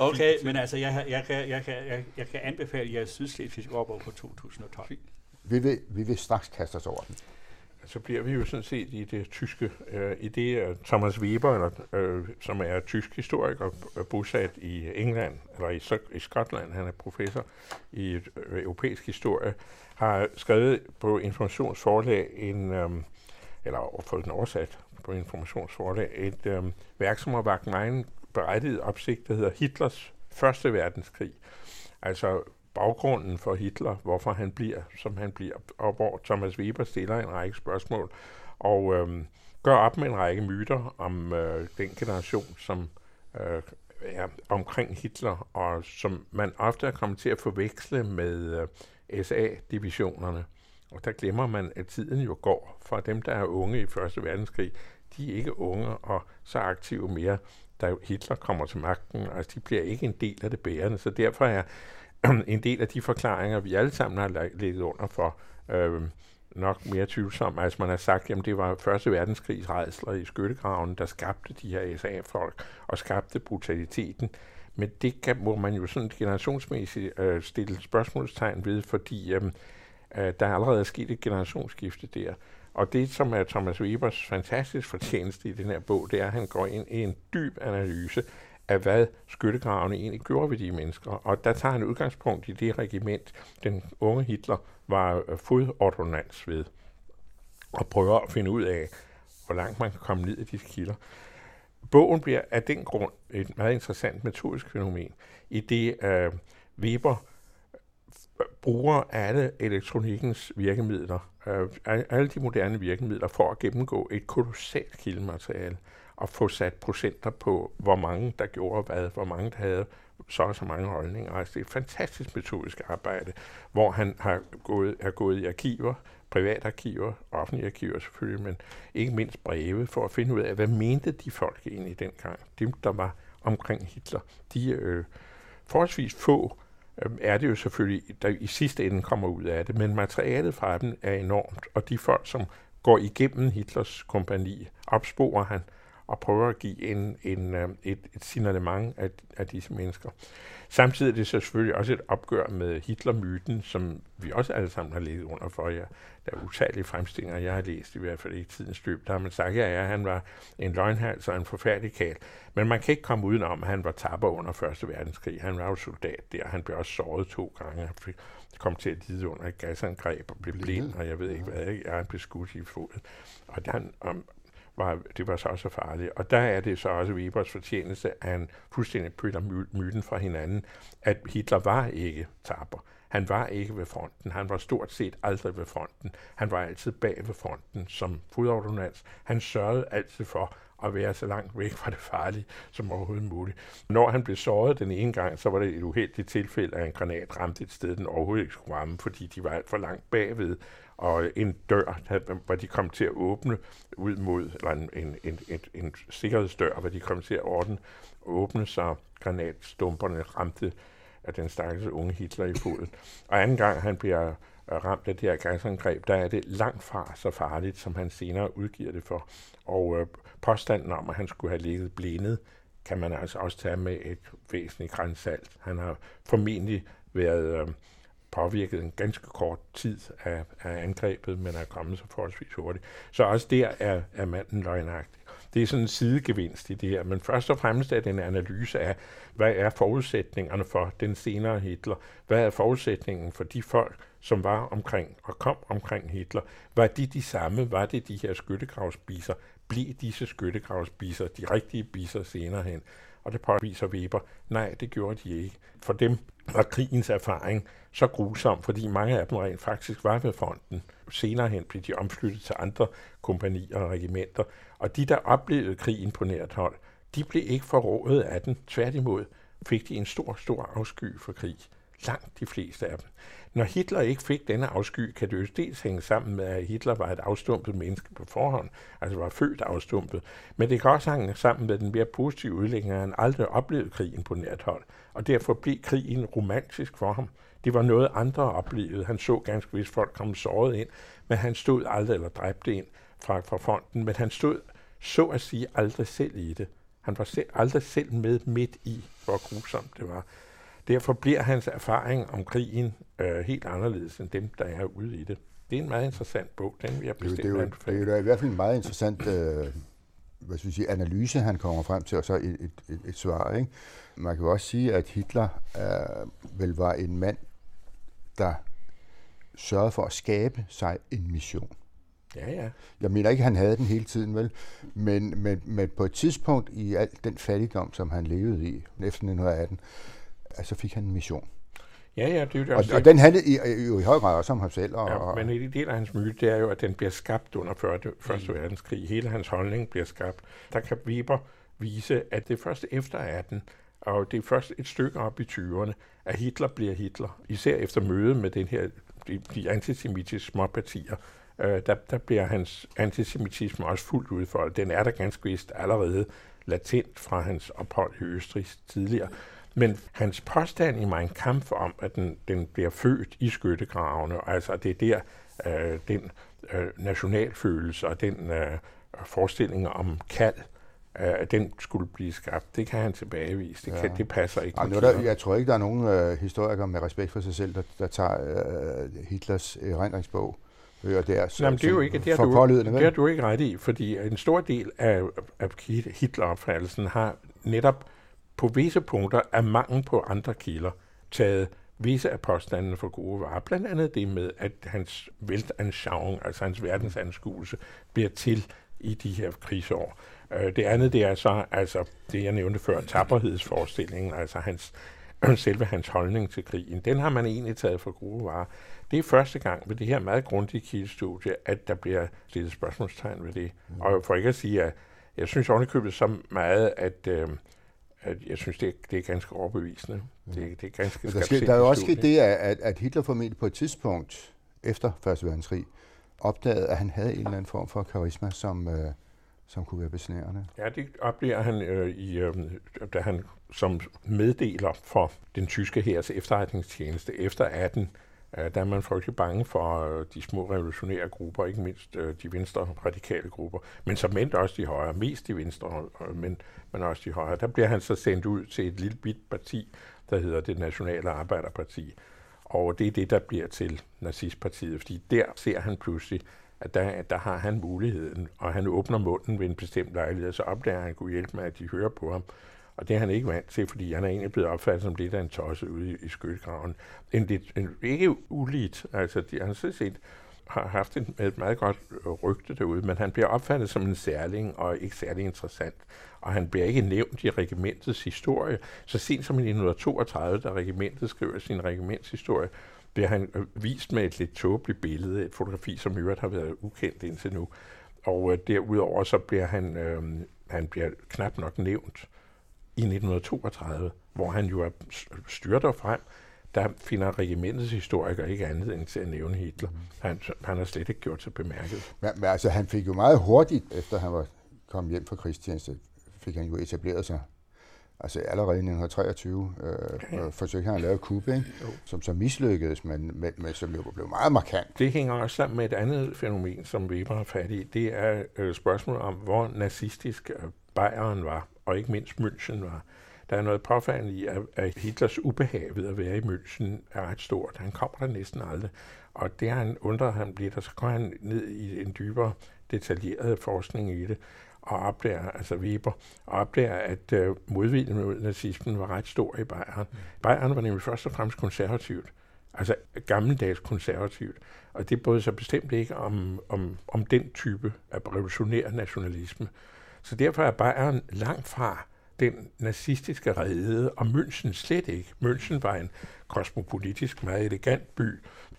okay, men altså, jeg, jeg, kan, jeg, kan, jeg, jeg kan anbefale jeres Sydslesvigsk årbog på 2012. Vi vil, vi vil straks kaste os over den så bliver vi jo sådan set i det tyske, øh, i det øh, Thomas Weber, eller, øh, som er tysk historiker, øh, bosat i England, eller i, i Skotland, han er professor i øh, europæisk historie, har skrevet på informationsforlag en, øh, eller fået den oversat på informationsforlag, et øh, værk, som har vagt mig berettiget opsigt, der hedder Hitlers Første Verdenskrig. Altså baggrunden for Hitler, hvorfor han bliver, som han bliver, og hvor Thomas Weber stiller en række spørgsmål, og øh, gør op med en række myter om øh, den generation, som øh, er omkring Hitler, og som man ofte er kommet til at forveksle med øh, SA-divisionerne. Og der glemmer man, at tiden jo går For dem, der er unge i Første Verdenskrig. De er ikke unge og så aktive mere, da Hitler kommer til magten. Altså, de bliver ikke en del af det bærende. Så derfor er [clears throat] en del af de forklaringer, vi alle sammen har ligget under for, øh, nok mere tvivlsom. Altså man har sagt, at det var Første Verdenskrigs redsler i skyttegraven, der skabte de her SA-folk og skabte brutaliteten. Men det kan, må man jo sådan generationsmæssigt øh, stille spørgsmålstegn ved, fordi øh, øh, der er allerede sket et generationsskifte der. Og det, som er Thomas Webers fantastisk fortjeneste i den her bog, det er, at han går ind i en dyb analyse af, hvad skyttegravene egentlig gjorde ved de mennesker. Og der tager han udgangspunkt i det regiment, den unge Hitler var øh, fodordonans ved, og prøver at finde ud af, hvor langt man kan komme ned i disse kilder. Bogen bliver af den grund et meget interessant metodisk fænomen, i det uh, Weber øh, bruger alle elektronikkens virkemidler, uh, alle de moderne virkemidler, for at gennemgå et kolossalt kildemateriale at få sat procenter på, hvor mange der gjorde hvad, hvor mange der havde så og så mange holdninger. Altså, det er et fantastisk metodisk arbejde, hvor han har gået, er gået i arkiver, privatarkiver, offentlige arkiver selvfølgelig, men ikke mindst breve, for at finde ud af, hvad mente de folk egentlig dengang, dem der var omkring Hitler. De øh, forholdsvis få øh, er det jo selvfølgelig, der i sidste ende kommer ud af det, men materialet fra dem er enormt, og de folk, som går igennem Hitlers kompani, opsporer han, og prøver at give en, en, øh, et, et signalement af, af disse mennesker. Samtidig er det selvfølgelig også et opgør med Hitler-myten, som vi også alle sammen har levet under for. Ja. Der er utallige fremstillinger, jeg har læst i hvert fald i tidens løb. Der har man sagt, ja, ja, han var en løgnhals og en forfærdelig kal. Men man kan ikke komme udenom, at han var tapper under 1. verdenskrig. Han var jo soldat der. Han blev også såret to gange. Han fik, kom til at lide under et gasangreb og blev blind, og jeg ved ikke hvad. Jeg han blev skudt i foden. Og han, om, var, det var så også farligt. Og der er det så også Webers fortjeneste, at han fuldstændig bytter myten fra hinanden, at Hitler var ikke taber. Han var ikke ved fronten. Han var stort set aldrig ved fronten. Han var altid bag ved fronten som fodordonans. Han sørgede altid for at være så langt væk fra det farlige som overhovedet muligt. Når han blev såret den ene gang, så var det et uheldigt tilfælde, at en granat ramte et sted, den overhovedet ikke skulle ramme, fordi de var alt for langt bagved, og en dør, hvor de kom til at åbne ud mod, eller en, en, en, en, en sikkerhedsdør, hvor de kom til at ordne, åbne, så granatstumperne ramte af den stakkels unge Hitler i foden. Og anden gang han bliver ramt af det her gasangreb, der er det langt fra så farligt, som han senere udgiver det for. Og øh, påstanden om, at han skulle have ligget blindet, kan man altså også tage med et væsentligt grænsalt. Han har formentlig været øh, påvirket en ganske kort tid af, af angrebet, men er kommet så forholdsvis hurtigt. Så også der er, er manden løgnagtig. Det er sådan en sidegevinst i det her, men først og fremmest er det en analyse af, hvad er forudsætningerne for den senere Hitler? Hvad er forudsætningen for de folk, som var omkring og kom omkring Hitler? Var de de samme? Var det de her skyttegravsbiser? Blev disse skyttegravsbiser de rigtige biser senere hen? Og det påviser Weber. Nej, det gjorde de ikke. For dem var krigens erfaring så grusom, fordi mange af dem rent faktisk var ved fronten. Senere hen blev de omflyttet til andre kompanier og regimenter, og de, der oplevede krigen på nært hold, de blev ikke forrådet af den. Tværtimod fik de en stor, stor afsky for krig. Langt de fleste af dem. Når Hitler ikke fik denne afsky, kan det jo dels hænge sammen med, at Hitler var et afstumpet menneske på forhånd, altså var født afstumpet, men det kan også hænge sammen med den mere positive udlægning, at han aldrig oplevede krigen på nært hold, og derfor blev krigen romantisk for ham. Det var noget andre oplevede. Han så ganske vist folk komme såret ind, men han stod aldrig eller dræbte ind fra, fra fronten, men han stod så at sige aldrig selv i det. Han var selv, aldrig selv med midt i, hvor grusomt det var. Derfor bliver hans erfaring om krigen øh, helt anderledes end dem, der er ude i det. Det er en meget interessant bog, den vil jeg bestemt det, det, er jo, det er jo i hvert fald en meget interessant øh, hvad skal vi sige, analyse, han kommer frem til, og så et, et, et, et svar. Ikke? Man kan jo også sige, at Hitler øh, vel var en mand, der sørgede for at skabe sig en mission. Ja, ja. Jeg mener ikke, at han havde den hele tiden, vel? Men, men, men på et tidspunkt i al den fattigdom, som han levede i efter 1918, altså fik han en mission. Ja, ja, det er jo og, og den handlede i, jo i høj grad også om ham selv. Og, ja, men en del af hans myte, det er jo, at den bliver skabt under Første mm. verdenskrig. Hele hans holdning bliver skabt. Der kan Weber vise, at det er først efter 18, og det er først et stykke op i 20'erne, at Hitler bliver Hitler. Især efter mødet med den her, de, de antisemitiske småpartier, øh, der, der bliver hans antisemitisme også fuldt udfoldet. Den er der ganske vist allerede latent fra hans ophold i Østrig tidligere. Men hans påstand i min kamp om, at den, den bliver født i skyttegravene, altså det er der øh, den øh, nationalfølelse og den øh, forestilling om kald, at den skulle blive skabt. Det kan han tilbagevise. Det, kan, ja. det passer ikke. Ej, der, jeg tror ikke, der er nogen øh, historikere med respekt for sig selv, der, der tager øh, Hitlers erindringsbog og det er, Jamen, det er jo ikke, det er, du, det er du ikke ret i, fordi en stor del af, af Hitler-opfattelsen har netop på visse punkter af mangel på andre kilder taget visse af påstandene for gode varer. Blandt andet det med, at hans Weltanschauung, altså hans verdensanskuelse, bliver til i de her krigsår. Øh, det andet, det er så altså det, jeg nævnte før, tapperhedsforestillingen, altså hans, [clears throat] selve hans holdning til krigen. Den har man egentlig taget for gode varer. Det er første gang ved det her meget grundige kildestudie, at der bliver stillet spørgsmålstegn ved det. Mm. Og for ikke at sige, at jeg synes ovenikøbet så meget, at, øh, at jeg synes, det er, det er ganske overbevisende. Mm. Det, det er ganske der, sker, der er jo også sket det, at, at Hitler formentlig på et tidspunkt efter Første Verdenskrig opdagede, at han havde en eller anden form for karisma, som, øh, som kunne være besnærende. Ja, det oplever han, øh, i, øh, da han som meddeler for den tyske hærs efterretningstjeneste efter 18 Øh, der er man frygtelig bange for øh, de små revolutionære grupper, ikke mindst øh, de venstre radikale grupper, men som endt også de højre, mest de venstre, øh, men, men også de højre. Der bliver han så sendt ud til et lille bit parti, der hedder det Nationale Arbejderparti. Og det er det, der bliver til nazistpartiet, fordi der ser han pludselig, at der, der har han muligheden, og han åbner munden ved en bestemt lejlighed, så opdager han, at han kunne hjælpe med, at de hører på ham. Og det er han ikke vant til, fordi han er egentlig blevet opfattet som lidt af en tosse ude i, i skyttegraven. En, lidt, en, ikke uligt, altså de, han sådan set har haft et, et meget godt rygte derude, men han bliver opfattet som en særling og ikke særlig interessant. Og han bliver ikke nævnt i regimentets historie. Så sent som i 1932, da regimentet skriver sin regimentshistorie, bliver han øh, vist med et lidt tåbeligt billede, et fotografi, som i øvrigt har været ukendt indtil nu. Og øh, derudover så bliver han, øh, han bliver knap nok nævnt i 1932, hvor han jo er styrter frem, der finder regimentets historiker ikke andet end til at nævne Hitler. Han, han har slet ikke gjort sig bemærket. Men, men altså, han fik jo meget hurtigt, efter han var kommet hjem fra krigstjeneste, fik han jo etableret sig Altså allerede i 1923 øh, okay. forsøgte han at lave kub, ikke? som så mislykkedes, men, men, men som jo blev meget markant. Det hænger også sammen med et andet fænomen, som Weber har fat i. Det er øh, spørgsmålet om, hvor nazistisk øh, Bayern var, og ikke mindst München var. Der er noget påfaldende i, at, Hitlers ubehag ved at være i München er ret stort. Han kommer der næsten aldrig. Og det han undrer han bliver, der så går han ned i en dybere detaljeret forskning i det og opdager, altså Weber, og opdager, at øh, modviljen mod nazismen var ret stor i Bayern. Mm. Bayern var nemlig først og fremmest konservativt, altså gammeldags konservativt, og det brød sig bestemt ikke om, om, om den type af revolutionær nationalisme. Så derfor er Bayern langt fra den nazistiske rede, og München slet ikke. München var en kosmopolitisk, meget elegant by,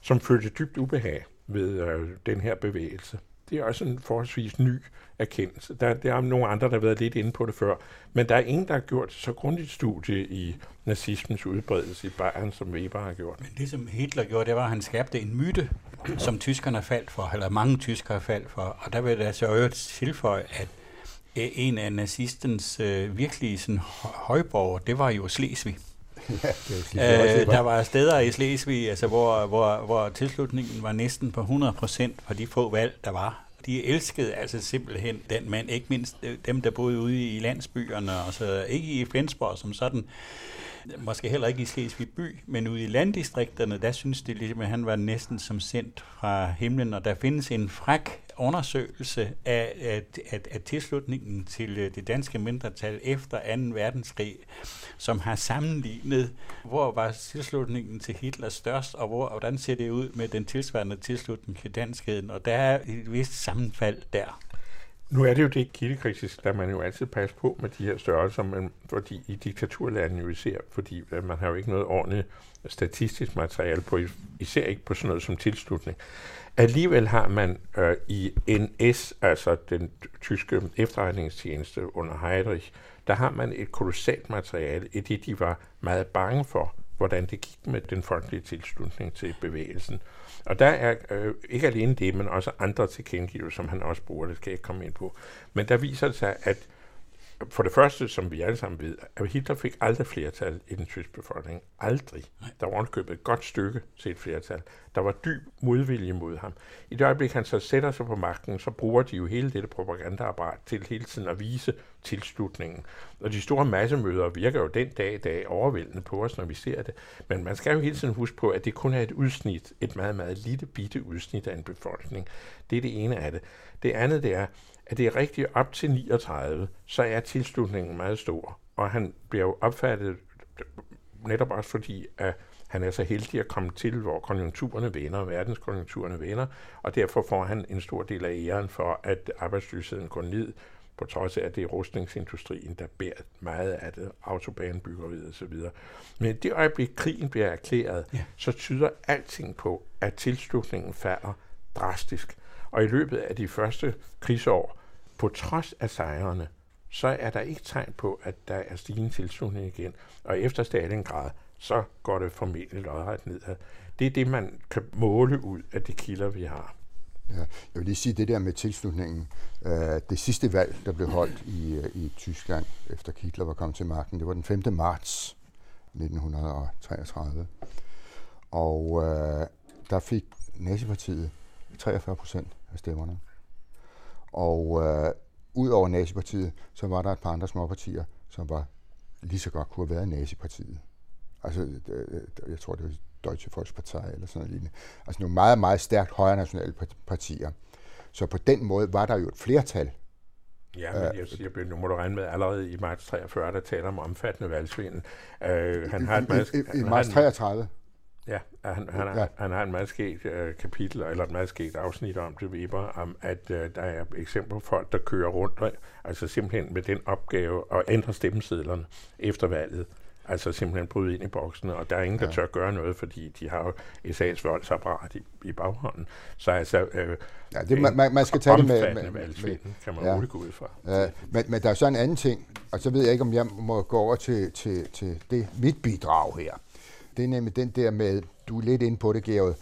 som følte dybt ubehag ved øh, den her bevægelse. Det er også en forholdsvis ny erkendelse. Der, der er nogle andre, der har været lidt inde på det før, men der er ingen, der har gjort så grundigt studie i nazismens udbredelse i Bayern, som Weber har gjort. Men det, som Hitler gjorde, det var, at han skabte en myte, som tyskerne faldt for, eller mange tyskere faldt for, og der vil jeg så øvrigt tilføje, at en af nazistens øh, virkelige sådan, højborg, det var jo Slesvig. [laughs] Ja, det øh, der var steder i Slesvig, altså, hvor, hvor, hvor tilslutningen var næsten på 100 procent for de få valg, der var. De elskede altså simpelthen den mand, ikke mindst øh, dem, der boede ude i landsbyerne, og så ikke i Flensborg som sådan, måske heller ikke i Slesvig by, men ude i landdistrikterne, der synes de ligesom, at han var næsten som sendt fra himlen, og der findes en fræk undersøgelse af, af, af, af tilslutningen til øh, det danske mindretal efter 2. verdenskrig, som har sammenlignet, hvor var tilslutningen til Hitler størst, og hvor, hvordan ser det ud med den tilsvarende tilslutning til danskheden, og der er et vist sammenfald der. Nu er det jo det kildekritisk, der man jo altid passe på med de her størrelser, men fordi i diktaturlandene jo især, fordi man har jo ikke noget ordentligt statistisk materiale på, især ikke på sådan noget som tilslutning. Alligevel har man øh, i NS, altså den tyske efterretningstjeneste under Heydrich, der har man et kolossalt materiale, i det de var meget bange for, hvordan det gik med den folkelige tilslutning til bevægelsen. Og der er øh, ikke alene det, men også andre tilkendegivelser, som han også bruger, det skal jeg ikke komme ind på. Men der viser det sig, at for det første, som vi alle sammen ved, at Hitler fik aldrig flertal i den tyske befolkning. Aldrig. Der var købet et godt stykke til et flertal. Der var dyb modvilje mod ham. I det øjeblik, han så sætter sig på magten, så bruger de jo hele dette propagandaapparat til hele tiden at vise tilslutningen. Og de store massemøder virker jo den dag i dag overvældende på os, når vi ser det. Men man skal jo hele tiden huske på, at det kun er et udsnit, et meget, meget lille bitte udsnit af en befolkning. Det er det ene af det. Det andet det er, at det er rigtigt op til 39, så er tilslutningen meget stor. Og han bliver jo opfattet netop også fordi, at han er så heldig at komme til, hvor konjunkturerne vender, verdenskonjunkturerne vender, og derfor får han en stor del af æren for, at arbejdsløsheden går ned, på trods af, at det er rustningsindustrien, der bærer meget af det, autobanebyggeriet osv. Men det øjeblik, krigen bliver erklæret, ja. så tyder alting på, at tilslutningen falder drastisk. Og i løbet af de første krigsår, på trods af sejrene, så er der ikke tegn på, at der er stigende tilslutning igen. Og efter Stalingrad, så går det formentlig lodret nedad. Det er det, man kan måle ud af de kilder, vi har. Ja, jeg vil lige sige det der med tilslutningen. Uh, det sidste valg, der blev holdt i, øh, i Tyskland, efter Hitler var kommet til magten, det var den 5. marts 1933. Og øh, der fik Nazipartiet 43 procent af stemmerne. Og øh, ud over nazipartiet, så var der et par andre småpartier, som var lige så godt kunne have været nazipartiet. Altså, øh, jeg tror, det var Deutsche Volkspartei eller sådan noget lignende. Altså nogle meget, meget stærkt højre nationale partier. Så på den måde var der jo et flertal. Ja, men jeg siger, nu må du regne med, allerede i marts 43, der taler om omfattende valgsvindel. Uh, han har et meget, I, i, i marts 33? Ja, han, han, ja. han har en meget skægt uh, kapitel, eller et meget skægt afsnit om det, Weber, om at uh, der er eksempler på folk, der kører rundt, altså simpelthen med den opgave at ændre stemmesedlerne efter valget. Altså simpelthen bryde ind i boksene, og der er ingen, der ja. tør gøre noget, fordi de har jo SA's voldsapparat i, i baghånden. Så altså, øh, ja, det, man, man, man skal tage det med, med, med, kan man ja. roligt gå ud fra. Ja, men, men der er så en anden ting, og så ved jeg ikke, om jeg må gå over til, til, til det mit bidrag her. Det er nemlig den der med, du er lidt inde på det, Georg,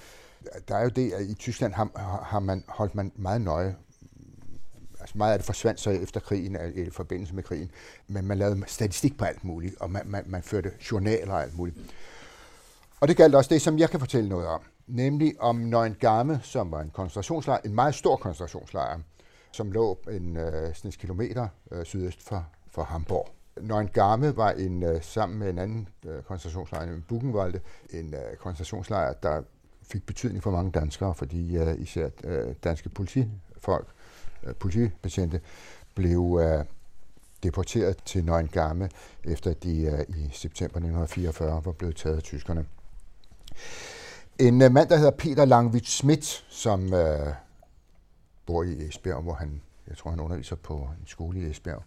der er jo det, at i Tyskland har, har man holdt man meget nøje altså meget af det forsvandt så efter krigen, i forbindelse med krigen, men man lavede statistik på alt muligt, og man, man, man førte journaler og alt muligt. Og det galt også det, som jeg kan fortælle noget om, nemlig om Neuengamme, som var en koncentrationslejr, en meget stor koncentrationslejr, som lå en øh, kilometer øh, sydøst for, for Hamburg. Neuengamme var en, øh, sammen med en anden øh, koncentrationslejr, nemlig Buchenwalde, en øh, koncentrationslejr, der fik betydning for mange danskere, fordi øh, især øh, danske politifolk Øh, politibetjente blev øh, deporteret til Neuengamme, efter de øh, i september 1944 var blevet taget af tyskerne. En øh, mand, der hedder Peter Langwitz Schmidt, som uh, bor i Esbjerg, hvor han, jeg tror, han underviser på en skole i Esbjerg.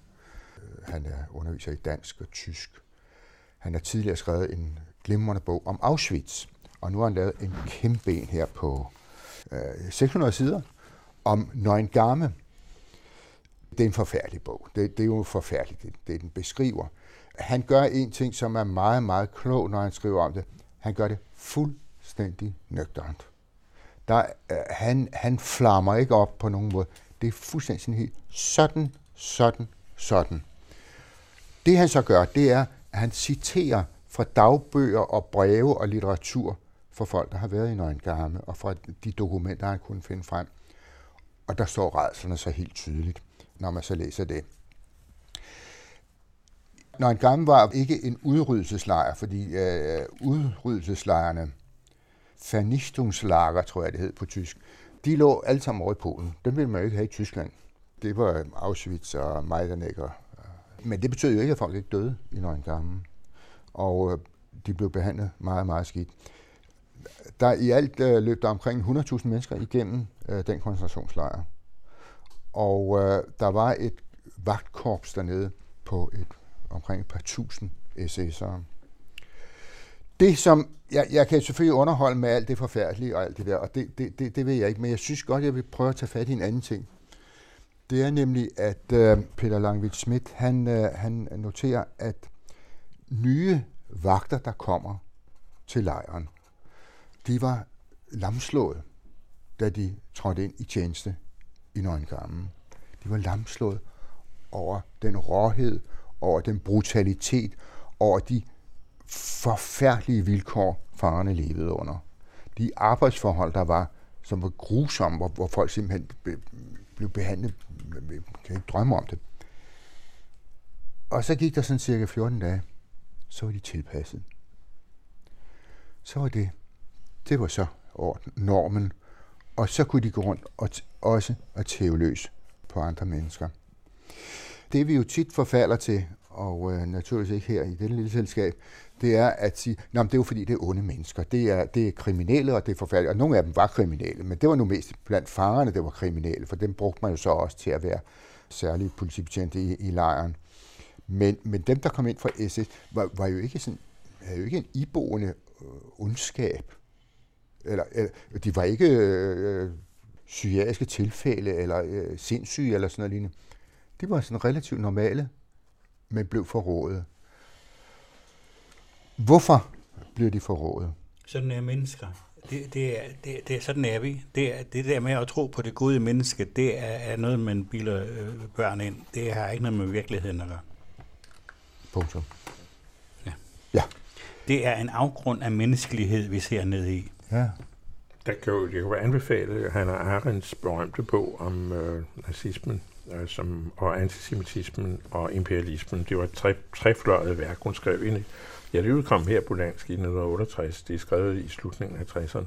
Han er underviser i dansk og tysk. Han har tidligere skrevet en glimrende bog om Auschwitz, og nu har han lavet en kæmpe en her på øh, 600 sider om Neuengamme, det er en forfærdelig bog. Det, det er jo forfærdeligt, det, det den beskriver. Han gør en ting, som er meget, meget klog, når han skriver om det. Han gør det fuldstændig nøgternt. Der, øh, han, han flammer ikke op på nogen måde. Det er fuldstændig helt sådan, sådan, sådan. Det han så gør, det er, at han citerer fra dagbøger og breve og litteratur for folk, der har været i Nøgengarme, og fra de dokumenter, han kunne finde frem. Og der står redslerne så helt tydeligt når man så læser det. Nøgengarme var ikke en udryddelseslejr, fordi øh, udryddelseslejrene, Vernichtungslager, tror jeg det hed på tysk, de lå alle sammen over i Polen. Dem ville man jo ikke have i Tyskland. Det var Auschwitz og Majdanek. Og, men det betød jo ikke, at folk ikke døde i Neuengamme. Og øh, de blev behandlet meget, meget skidt. Der i alt øh, løb der omkring 100.000 mennesker igennem øh, den koncentrationslejr. Og øh, der var et vagtkorps dernede på et, omkring et par tusind SS'ere. Det som, jeg, jeg kan selvfølgelig underholde med alt det forfærdelige og alt det der, og det, det, det, det vil jeg ikke, men jeg synes godt, jeg vil prøve at tage fat i en anden ting. Det er nemlig, at øh, Peter Langvik Schmidt, han, øh, han noterer, at nye vagter, der kommer til lejren, de var lamslået, da de trådte ind i tjeneste i Nøgengammen. De var lamslået over den råhed, over den brutalitet, over de forfærdelige vilkår, farerne levede under. De arbejdsforhold, der var, som var grusomme, hvor, hvor folk simpelthen be, blev behandlet, vi kan ikke drømme om det. Og så gik der sådan cirka 14 dage, så var de tilpasset. Så var det, det var så normen, og så kunne de gå rundt og også at tæve løs på andre mennesker. Det vi jo tit forfalder til, og øh, naturligvis ikke her i dette lille selskab, det er at sige, at det er jo fordi, det er onde mennesker. Det er, det er kriminelle, og det er forfærdeligt. Og nogle af dem var kriminelle, men det var nu mest blandt fangerne, der var kriminelle, for dem brugte man jo så også til at være særlige politibetjente i, i lejren. Men, men dem, der kom ind fra SS, var, var jo ikke sådan, havde jo ikke en iboende øh, ondskab. Eller, eller, de var ikke øh, psykiatriske tilfælde, eller øh, sindssyge, eller sådan noget lignende. De var sådan relativt normale, men blev forrådet. Hvorfor blev de forrådet? Sådan er mennesker. Det, det, er, det, det, sådan er vi. Det, er, det der med at tro på det gode menneske, det er, er noget, man bilder øh, børn ind. Det har ikke noget med virkeligheden at gøre. Punktum. Ja. ja. Det er en afgrund af menneskelighed, vi ser ned i. Ja der kan jo, det kan jo anbefale Hannah Arendts berømte bog om øh, nazismen øh, som, og antisemitismen og imperialismen. Det var et tre, trefløjet værk, hun skrev ind i. Ja, det udkom her på dansk i 1968. Det er skrevet i slutningen af 60'erne.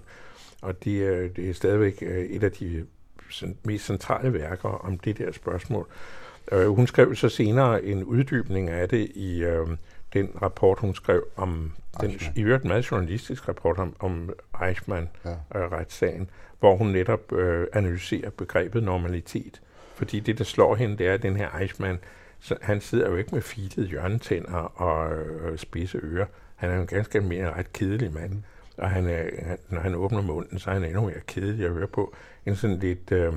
Og det er, det er stadigvæk øh, et af de mest centrale værker om det der spørgsmål. Øh, hun skrev så senere en uddybning af det i øh, den rapport, hun skrev om, den i øvrigt meget journalistisk rapport om, om Eichmann-retssagen, ja. hvor hun netop øh, analyserer begrebet normalitet. Fordi det, der slår hende, det er, at den her Eichmann, så han sidder jo ikke med filede hjørnetænder og øh, spidse ører. Han er en ganske mere ret kedelig mand. Og han er, han, når han åbner munden, så er han endnu mere kedelig at høre på. En sådan lidt, øh,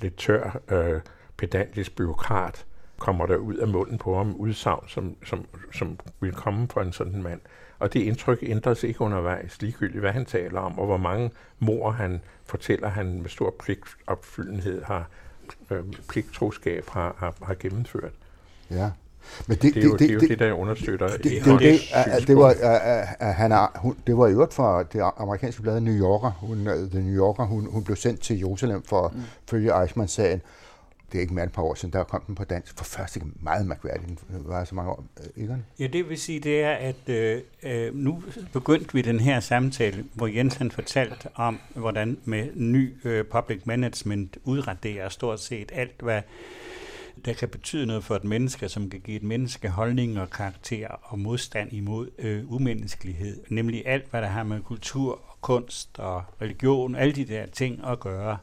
lidt tør, øh, pedantisk byråkrat kommer der ud af munden på ham udsagn, som, som, som vil komme fra en sådan mand. Og det indtryk ændres ikke undervejs, ligegyldigt hvad han taler om, og hvor mange mor han fortæller, han med stor pligtopfyldenhed har, øh, pligttroskab har, har, har gennemført. Ja. Men det, det, det, det, det er jo det, det, der understøtter det, det, det, det, det, var, han er, hun, det var i øvrigt for det amerikanske blad New Yorker. Hun, uh, The New Yorker, hun, hun blev sendt til Jerusalem for at mm. følge Eichmann-sagen. Det er ikke mere end et par år siden, der kom den på dansk. For første gang meget mærkværdigt. den var så mange år. Øh, ikke? Ja, det vil sige, det er, at øh, øh, nu begyndte vi den her samtale, hvor Jens han fortalte om, hvordan med ny øh, public management udraderer stort set alt, hvad der kan betyde noget for et menneske, som kan give et menneske holdning og karakter og modstand imod øh, umenneskelighed. Nemlig alt, hvad der har med kultur, og kunst og religion, alle de der ting at gøre.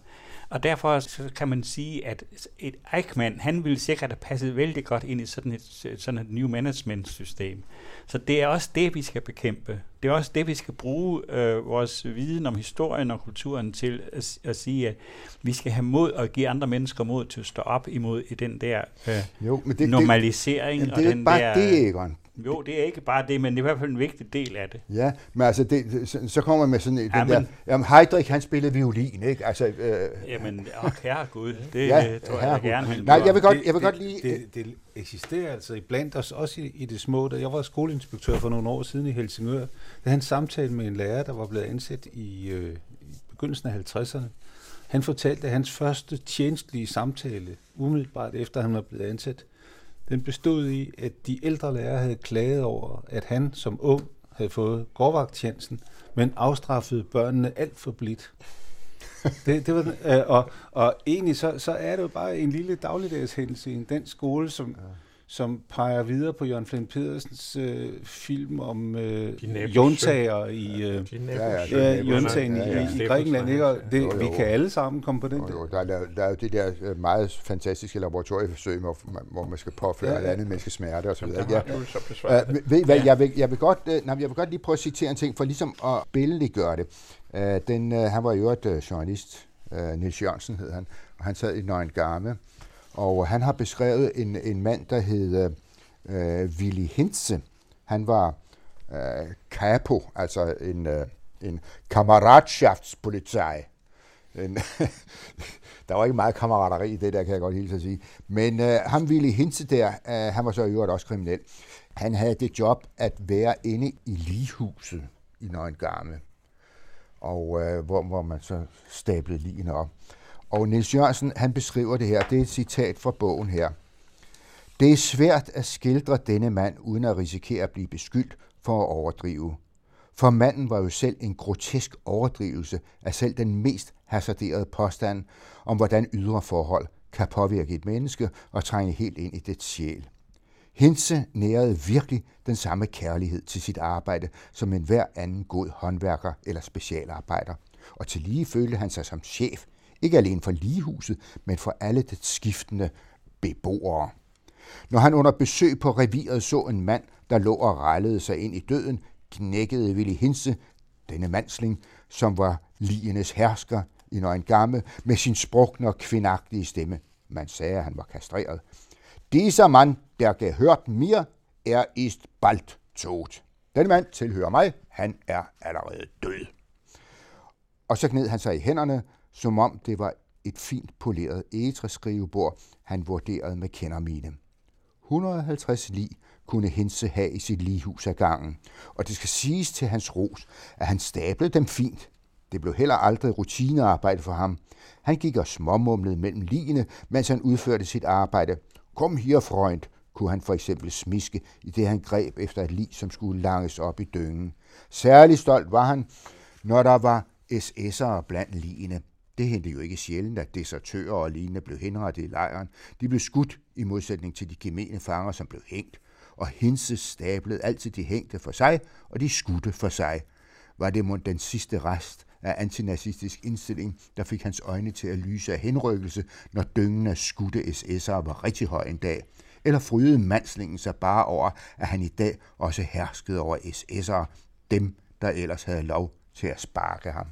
Og derfor så kan man sige, at et Eichmann, han ville sikkert have passet vældig godt ind i sådan et, sådan et new management system. Så det er også det, vi skal bekæmpe. Det er også det, vi skal bruge øh, vores viden om historien og kulturen til at, at sige, at vi skal have mod og give andre mennesker mod til at stå op imod i den der øh, jo, men det, normalisering. Det, det, det er den bare der, det, Egon. Jo, det er ikke bare det, men det er i hvert fald en vigtig del af det. Ja, men altså, det, så, så kommer man med sådan et, ja, den der, jamen Heidrich, han spillede violin, ikke? Altså, øh, jamen, åh, herregud, det ja, tror jeg, jeg gerne vil. Nej, jeg vil godt, jeg vil det, godt lige... Det, det, det eksisterer altså blandt os, også i, i det små. Da jeg var skoleinspektør for nogle år siden i Helsingør, der havde en samtale med en lærer, der var blevet ansat i, øh, i begyndelsen af 50'erne. Han fortalte, at hans første tjenestlige samtale, umiddelbart efter han var blevet ansat, den bestod i, at de ældre lærere havde klaget over, at han som ung havde fået gårdvagtjenesten, men afstraffede børnene alt for blidt. det, det var, øh, og, og egentlig så, så er det jo bare en lille dagligdags hændelse i dansk skole, som, ja som peger videre på Jørgen Flint Pedersens øh, film om øh, jontager i øh, ja, ja, jontagen ja, ja, i, i Grækenland. Ikke? Og det, jo, jo. vi kan alle sammen komme på den. Jo, jo. Der, der, der er jo det der øh, meget fantastiske laboratorieforsøg, hvor man, hvor man skal påføre ja, ja. et andet menneske smerte og så videre. Ja. Uh, ved, hvad, jeg, vil, jeg, vil godt, uh, nej, jeg vil godt lige prøve at citere en ting, for ligesom at billedliggøre det. Uh, den, uh, han var jo et uh, journalist, uh, Nils Jørgensen hed han, og han sad i Nøgen Garme, og han har beskrevet en, en mand, der hed øh, øh, Willy Hintze. Han var øh, capo, altså en, øh, en kammeratschaftspolizei. En, [laughs] der var ikke meget kammerateri i det der, kan jeg godt hilse at sige. Men øh, ham Willy Hintze der, øh, han var så i øvrigt også kriminel. Han havde det job at være inde i ligehuset i Nøgengarme, og øh, hvor, hvor man så stablede ligene op. Og Niels Jørgensen, han beskriver det her. Det er et citat fra bogen her. Det er svært at skildre denne mand, uden at risikere at blive beskyldt for at overdrive. For manden var jo selv en grotesk overdrivelse af selv den mest hasarderede påstand om, hvordan ydre forhold kan påvirke et menneske og trænge helt ind i dets sjæl. Hinse nærede virkelig den samme kærlighed til sit arbejde som enhver anden god håndværker eller specialarbejder. Og til lige følte han sig som chef ikke alene for ligehuset, men for alle det skiftende beboere. Når han under besøg på reviret så en mand, der lå og rejlede sig ind i døden, knækkede Willy Hinse, denne mandsling, som var ligenes hersker i en gamme, med sin sprukne og kvindagtige stemme. Man sagde, at han var kastreret. Dieser mand, der gehört mir, er ist bald tot. Den mand tilhører mig, han er allerede død. Og så gned han sig i hænderne, som om det var et fint poleret egetræskrivebord, han vurderede med kendermine. 150 lig kunne Hense have i sit lighus af gangen, og det skal siges til hans ros, at han stablede dem fint. Det blev heller aldrig rutinearbejde for ham. Han gik og småmumlede mellem ligene, mens han udførte sit arbejde. Kom her, freund, kunne han for eksempel smiske, i det han greb efter et lig, som skulle langes op i dyngen. Særlig stolt var han, når der var SS'ere blandt ligene. Det hændte jo ikke sjældent, at desertører og lignende blev henrettet i lejren. De blev skudt i modsætning til de gemene fanger, som blev hængt. og Hinse stablede altid de hængte for sig, og de skudte for sig. Var det mod den sidste rest af antinazistisk indstilling, der fik hans øjne til at lyse af henrykkelse, når dyngen af skudte SS'ere var rigtig høj en dag? Eller frydede mandslingen sig bare over, at han i dag også herskede over SS'ere, dem, der ellers havde lov til at sparke ham?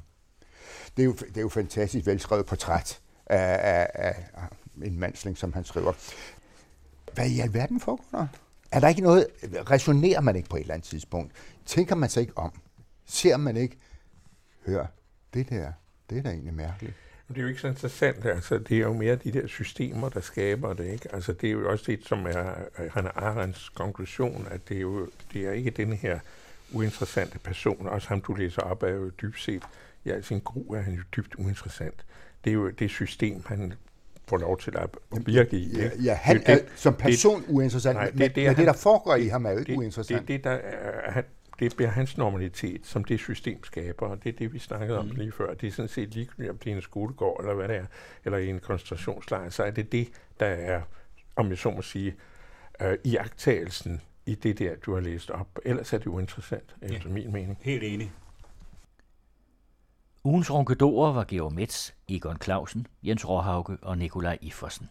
Det er jo, det er jo fantastisk velskrevet portræt af, af, af en mandsling, som han skriver. Hvad i alverden foregår der? Er der ikke noget, resonerer man ikke på et eller andet tidspunkt? Tænker man sig ikke om? Ser man ikke, hør, det der, det er da egentlig mærkeligt. Men det er jo ikke så interessant, altså det er jo mere de der systemer, der skaber det, ikke? Altså det er jo også det, som er Hannah Arendts konklusion, at det er jo det er ikke den her uinteressante person, også ham du læser op, er jo dybt set, i al sin gru er han jo dybt uinteressant. Det er jo det system, han får lov til at virke i. Ja, ja han det, er som person det, uinteressant, nej, det, men, det, men det, der foregår i ham, er jo ikke det, uinteressant. Det, det, der er, han, det bliver hans normalitet, som det system skaber, og det er det, vi snakkede om mm. lige før. Det er sådan set ligegyldigt, om det er en skolegård, eller hvad det er, eller i en koncentrationslejr, så er det det, der er, om jeg så må sige, øh, i agtagelsen i det der, du har læst op. Ellers er det uinteressant, efter ja. min mening. Helt enig. Ugens ronkedorer var Georg Metz, Egon Clausen, Jens Råhauke og Nikolaj Iffersen.